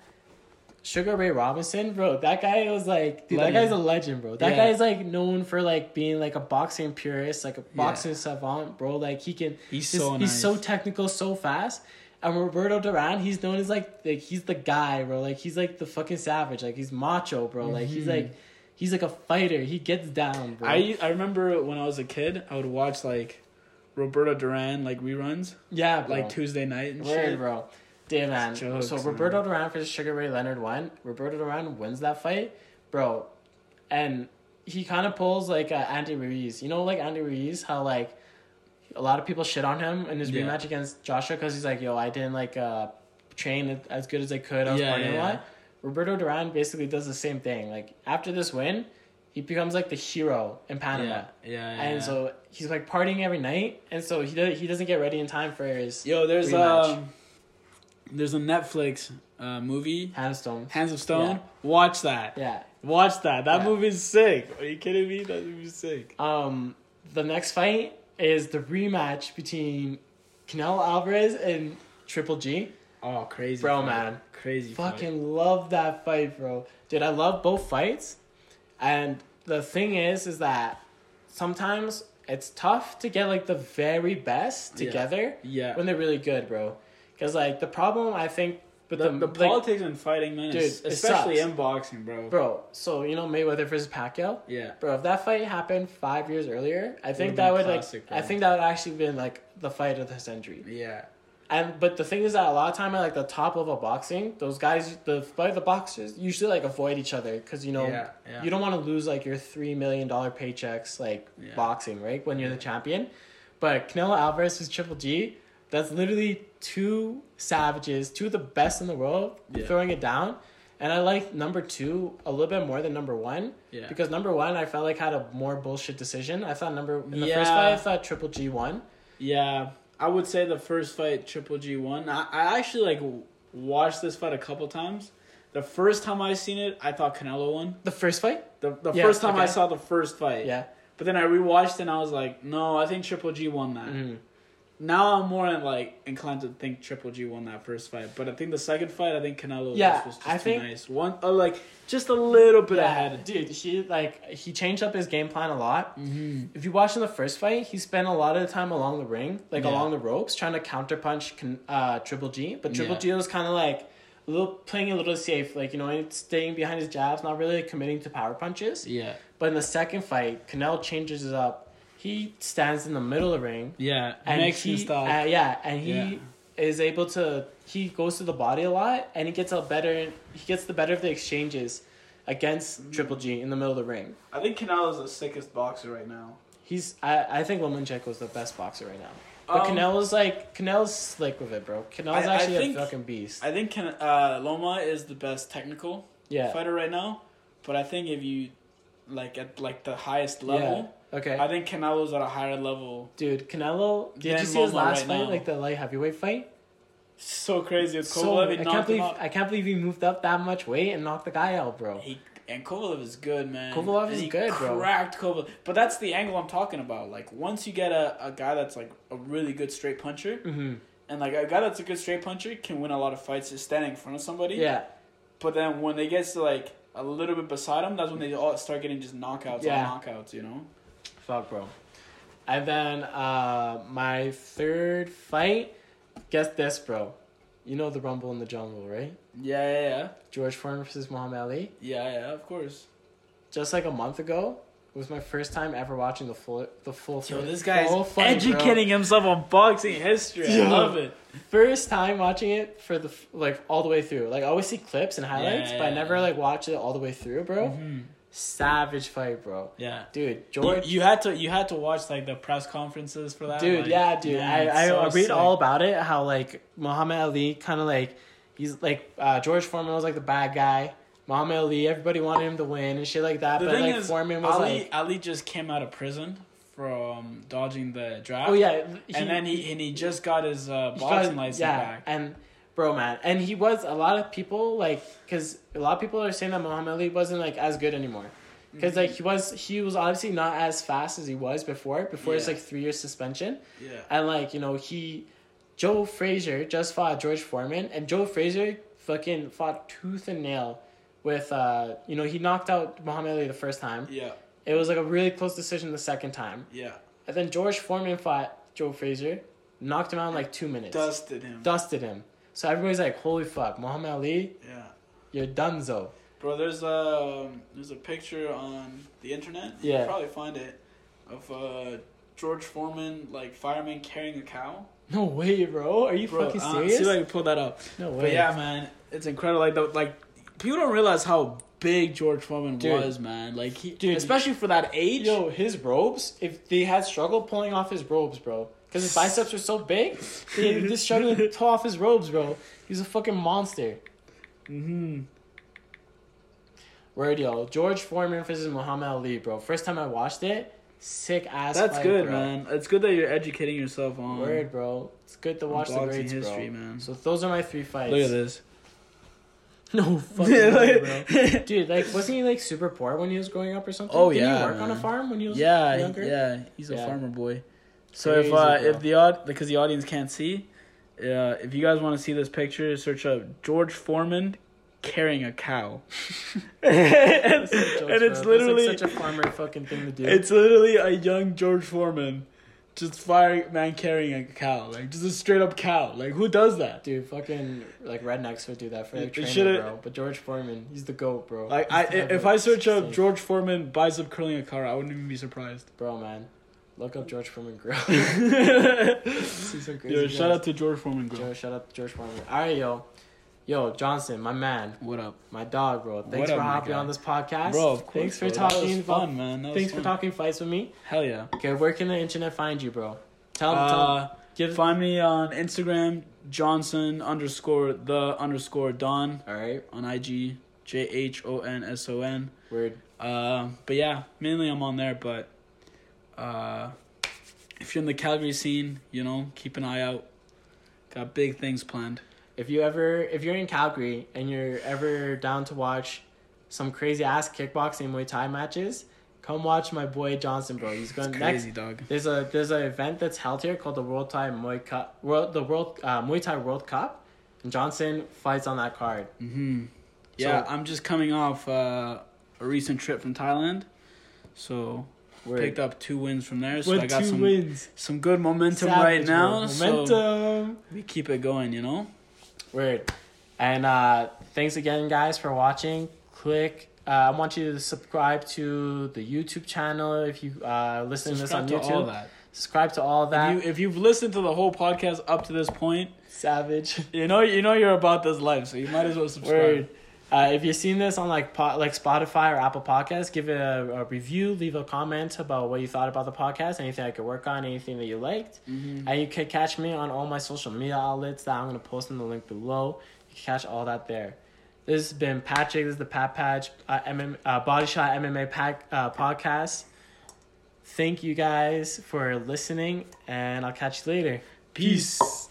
Sugar Ray Robinson, bro, that guy was like, dude, that guy's a legend, bro. That
Yeah.
guy's like known for like being like a boxing purist, like a boxing savant, bro. Like he can,
he's so
he's so technical, so fast. And Roberto Duran, he's known as like, like he's the guy, bro. Like he's like the fucking savage. Like he's macho, bro. Like he's like, mm-hmm. he's like a fighter. He gets down, bro.
I I remember when I was a kid, I would watch like Roberto Duran like reruns,
yeah, bro.
like Tuesday night and
Word,
shit.
bro. Damn, man.
Jokes,
so
man.
Roberto Duran versus Sugar Ray Leonard one. Roberto Duran wins that fight, bro, and he kind of pulls like uh, Andy Ruiz. You know, like Andy Ruiz, how like a lot of people shit on him in his
Yeah.
rematch against Joshua because he's like, yo, I didn't like uh train as good as I could. I was
Yeah,
partying
yeah,
a lot. Roberto Duran basically does the same thing. Like after this win, he becomes like the hero in Panama.
Yeah, yeah, yeah.
And so he's like partying every night, and so he does, he doesn't get ready in time for his
yo, there's
rematch.
um, there's a Netflix uh, movie,
Stone.
Hands of Stone.
Yeah.
Watch that.
Yeah.
Watch that. That
Yeah.
movie's sick. Are you kidding me? That movie's sick.
Um, the next fight is the rematch between Canelo Alvarez and Triple G.
Oh, crazy,
Bro,
fight.
man.
crazy. fight.
Fucking love that fight, bro. Dude, I love both fights. And the thing is, is that sometimes it's tough to get like the very best
Yeah.
together
yeah.
when they're really good, bro. Because like the problem I think with
the,
the,
the
like,
politics in fighting, man,
Dude,
is, especially in boxing, bro.
bro. So you know Mayweather versus Pacquiao.
Yeah.
Bro, if that fight happened five years earlier, I think that would
classic,
like
bro.
I think that would actually been like the fight of the century.
Yeah.
And but the thing is that a lot of time at like the top level boxing, those guys, the fight the boxers usually like avoid each other because you know
Yeah, yeah.
you don't want to lose like your three million dollar paychecks like
Yeah.
boxing right when you're the champion. But Canelo Alvarez is Triple G. That's literally two savages, two of the best in the world,
Yeah.
throwing it down. And I like number two a little bit more than number one.
Yeah.
Because number one, I felt like had a more bullshit decision. I thought number in the
Yeah.
first fight, I thought Triple G won.
Yeah, I would say the first fight Triple G won. I, I actually like watched this fight a couple times. The first time I seen it, I thought Canelo won.
The first fight?
The the
Yeah,
first time I saw the first fight.
Yeah.
But then I rewatched and I was like, no, I think Triple G won that.
Mhm.
Now I'm more like inclined to think Triple G won that first fight. But I think the second fight, I think Canelo
Yeah,
was just
I
too
think-
nice. One, uh, like just a little bit
Yeah,
ahead.
dude. He like he changed up his game plan a lot.
Mm-hmm.
If you watch in the first fight, he spent a lot of the time along the ring, like
Yeah.
along the ropes, trying to counterpunch uh, Triple G. But Triple
Yeah.
G was kind of like a little playing a little safe, like you know, staying behind his jabs, not really committing to power punches.
Yeah,
But in the second fight, Canelo changes it up. He stands in the middle of the ring,
yeah,
and
Mexican
he,
style.
uh, yeah, and he
Yeah.
is able to. He goes to the body a lot, and he gets a better. He gets the better of the exchanges against
Mm-hmm.
Triple G in the middle of the ring.
I think Canelo's the sickest boxer right now.
He's. I. I think Lomachenko's the best boxer right now. But
Um,
Canelo's like Canelo's slick with it, bro. Canelo's
I- I
actually
think-
a fucking beast.
I think Can- uh, Loma is the best technical
yeah.
fighter right now. But I think if you like at like the highest level,
Okay.
I think Canelo's at a higher level.
Dude, Canelo. Did you see his last
right
fight,
now.
like the light heavyweight fight?
So crazy. With
So
Kovalev,
I can't believe. I can't believe he moved up that much weight and knocked the guy out, bro.
He and Kovalev is good, man.
Kovalev
And
is good, bro.
Cracked Kovalev, but that's the angle I'm talking about. Like once you get a, a guy that's like a really good straight puncher,
hmm
and like a guy that's a good straight puncher can win a lot of fights just standing in front of somebody.
Yeah.
But then when they get to like a little bit beside him, that's when they all start getting just knockouts
Yeah.
on knockouts. You know.
Fuck, bro. And then uh, my third fight. Guess this, bro. You know the Rumble in the Jungle, right?
Yeah, yeah, yeah,
George Foreman versus Muhammad Ali.
yeah, yeah. Of course.
Just like a month ago, it was my first time ever watching the full the full.
Yo, this guy's
fight, bro.
educating himself on boxing history. I
Yo.
love it.
First time watching it for the like all the way through. Like I always see clips and highlights,
Yeah,
but I never like watch it all the way through, bro.
Mhm.
Savage fight, bro.
Yeah.
Dude,
You,
George.
you had to you had to watch like the press conferences for that.
dude
like,
yeah dude i i
so
read
sick.
all about it how like muhammad ali kind of like he's like uh george foreman was like the bad guy muhammad ali everybody wanted him to win and shit like that
The
but like
is,
foreman was
Ali
like
Ali just came out of prison from dodging the draft.
oh yeah he,
and then he and he just got his uh, boxing
got-
license
yeah
back.
and bro man and he was a lot of people like because a lot of people are saying that muhammad ali wasn't like as good anymore because like he was he was obviously not as fast as he was before before his
Yeah.
like three year suspension
Yeah.
And like, you know, he Joe Frazier just fought George Foreman and Joe Frazier fucking fought tooth and nail with uh you know, he knocked out Muhammad Ali the first time.
Yeah.
It was like a really close decision the second time.
Yeah.
And then George Foreman fought Joe Frazier, knocked him out in like two minutes.
Dusted him.
Dusted him. So everybody's like, Holy fuck, Muhammad Ali,
yeah.
you're donezo.
Bro, there's a there's a picture on the internet. You
Yeah.
can probably find it of uh, George Foreman like fireman carrying a cow.
No way, bro. Are you
Bro,
fucking
uh,
serious?
see if I can pull that up.
no way.
But yeah, man, it's incredible. Like the like people don't realize how big George Foreman
Dude.
was, man. Like he,
Dude.
especially for that age.
Yo, his robes, if they had struggled pulling off his robes, bro. Because his biceps are so big, they just struggling to pull off his robes, bro. He's a fucking monster.
Mm-hmm.
Word, yo. George Foreman versus Muhammad Ali, bro. First time I watched it, sick ass
That's
fight,
good,
bro.
man. It's good that you're educating yourself on.
Word, bro. It's good to watch the greats,
history,
bro.
man.
So those are my three fights.
Look at this.
No fucking way, bro. Dude, like, wasn't he like super poor when he was growing up or something?
Oh,
Didn't
yeah,
he work on a farm when he was
Yeah,
younger?
he, yeah, he's a
Yeah.
farmer boy. So
Crazy,
if uh,
bro.
if the odd because the audience can't see, uh, if you guys want to see this picture, search up George Foreman carrying a cow, and,
jokes,
and it's literally
like such a farmer fucking thing to do.
it's literally a young George Foreman, just firing man carrying a cow, like just a straight up cow. Like who does that?
Dude, fucking like rednecks would do that for their training, bro. But George Foreman, he's the goat, bro.
Like
He's
I, if. I search up. George Foreman bicep curling a car, I wouldn't even be surprised.
bro, man, look up George Foreman grill. See some crazy
Yo, shout out to George Foreman, bro.
Joe. Shout out to George Foreman. All right, yo, yo, Johnson, my man,
What up,
my dog, bro. Thanks
What
for hopping on this podcast,
bro? Of course,
Thanks for
bro. That
talking.
was fun, man. That was
Thanks for talking fights with me.
Hell yeah.
Okay, where can the internet find you, bro? Tell them. tell 'em-
Uh,
give.
find me on Instagram, Johnson underscore the underscore Don
All right,
on IG, J H O N S O N.
word.
Uh, but yeah, mainly I'm on there. But uh, if you're in the Calgary scene, you know, keep an eye out. Got big things planned.
if you ever if you're in Calgary and you're ever down to watch some crazy ass kickboxing Muay Thai matches, come watch my boy Johnson, bro. He's going
It's
next.
crazy, dog.
There's a there's an event that's held here called the World Thai Muay Cup, World the World uh, Muay Thai World Cup, and Johnson fights on that card.
Mm-hmm. Yeah,
So-
I'm just coming off uh, a recent trip from Thailand, so
Word.
picked up two wins from there. So
With
I got
two
some
wins.
some good momentum
Savage,
right now. So
Momentum.
we keep it going, you know.
Word. And uh, thanks again, guys, for watching. Click. Uh, I want you to subscribe to the YouTube channel if you uh, listen to this on
Subscribe to all that.
Subscribe to all that.
If, you, if you've listened to the whole podcast up to this point,
Savage.
you know you know you're about this life, so you might as well subscribe.
Word. Uh, if you've seen this on like po- like Spotify or Apple Podcasts, give it a, a review, leave a comment about what you thought about the podcast, anything I could work on, anything that you liked.
Mm-hmm.
And you can catch me on all my social media outlets that I'm going to post in the link below. You can catch all that there. This has been Patrick. This is the Pat Patch uh, MM, uh, Body Shot MMA pack, uh, podcast. Thank you guys for listening, and I'll catch you later.
Peace.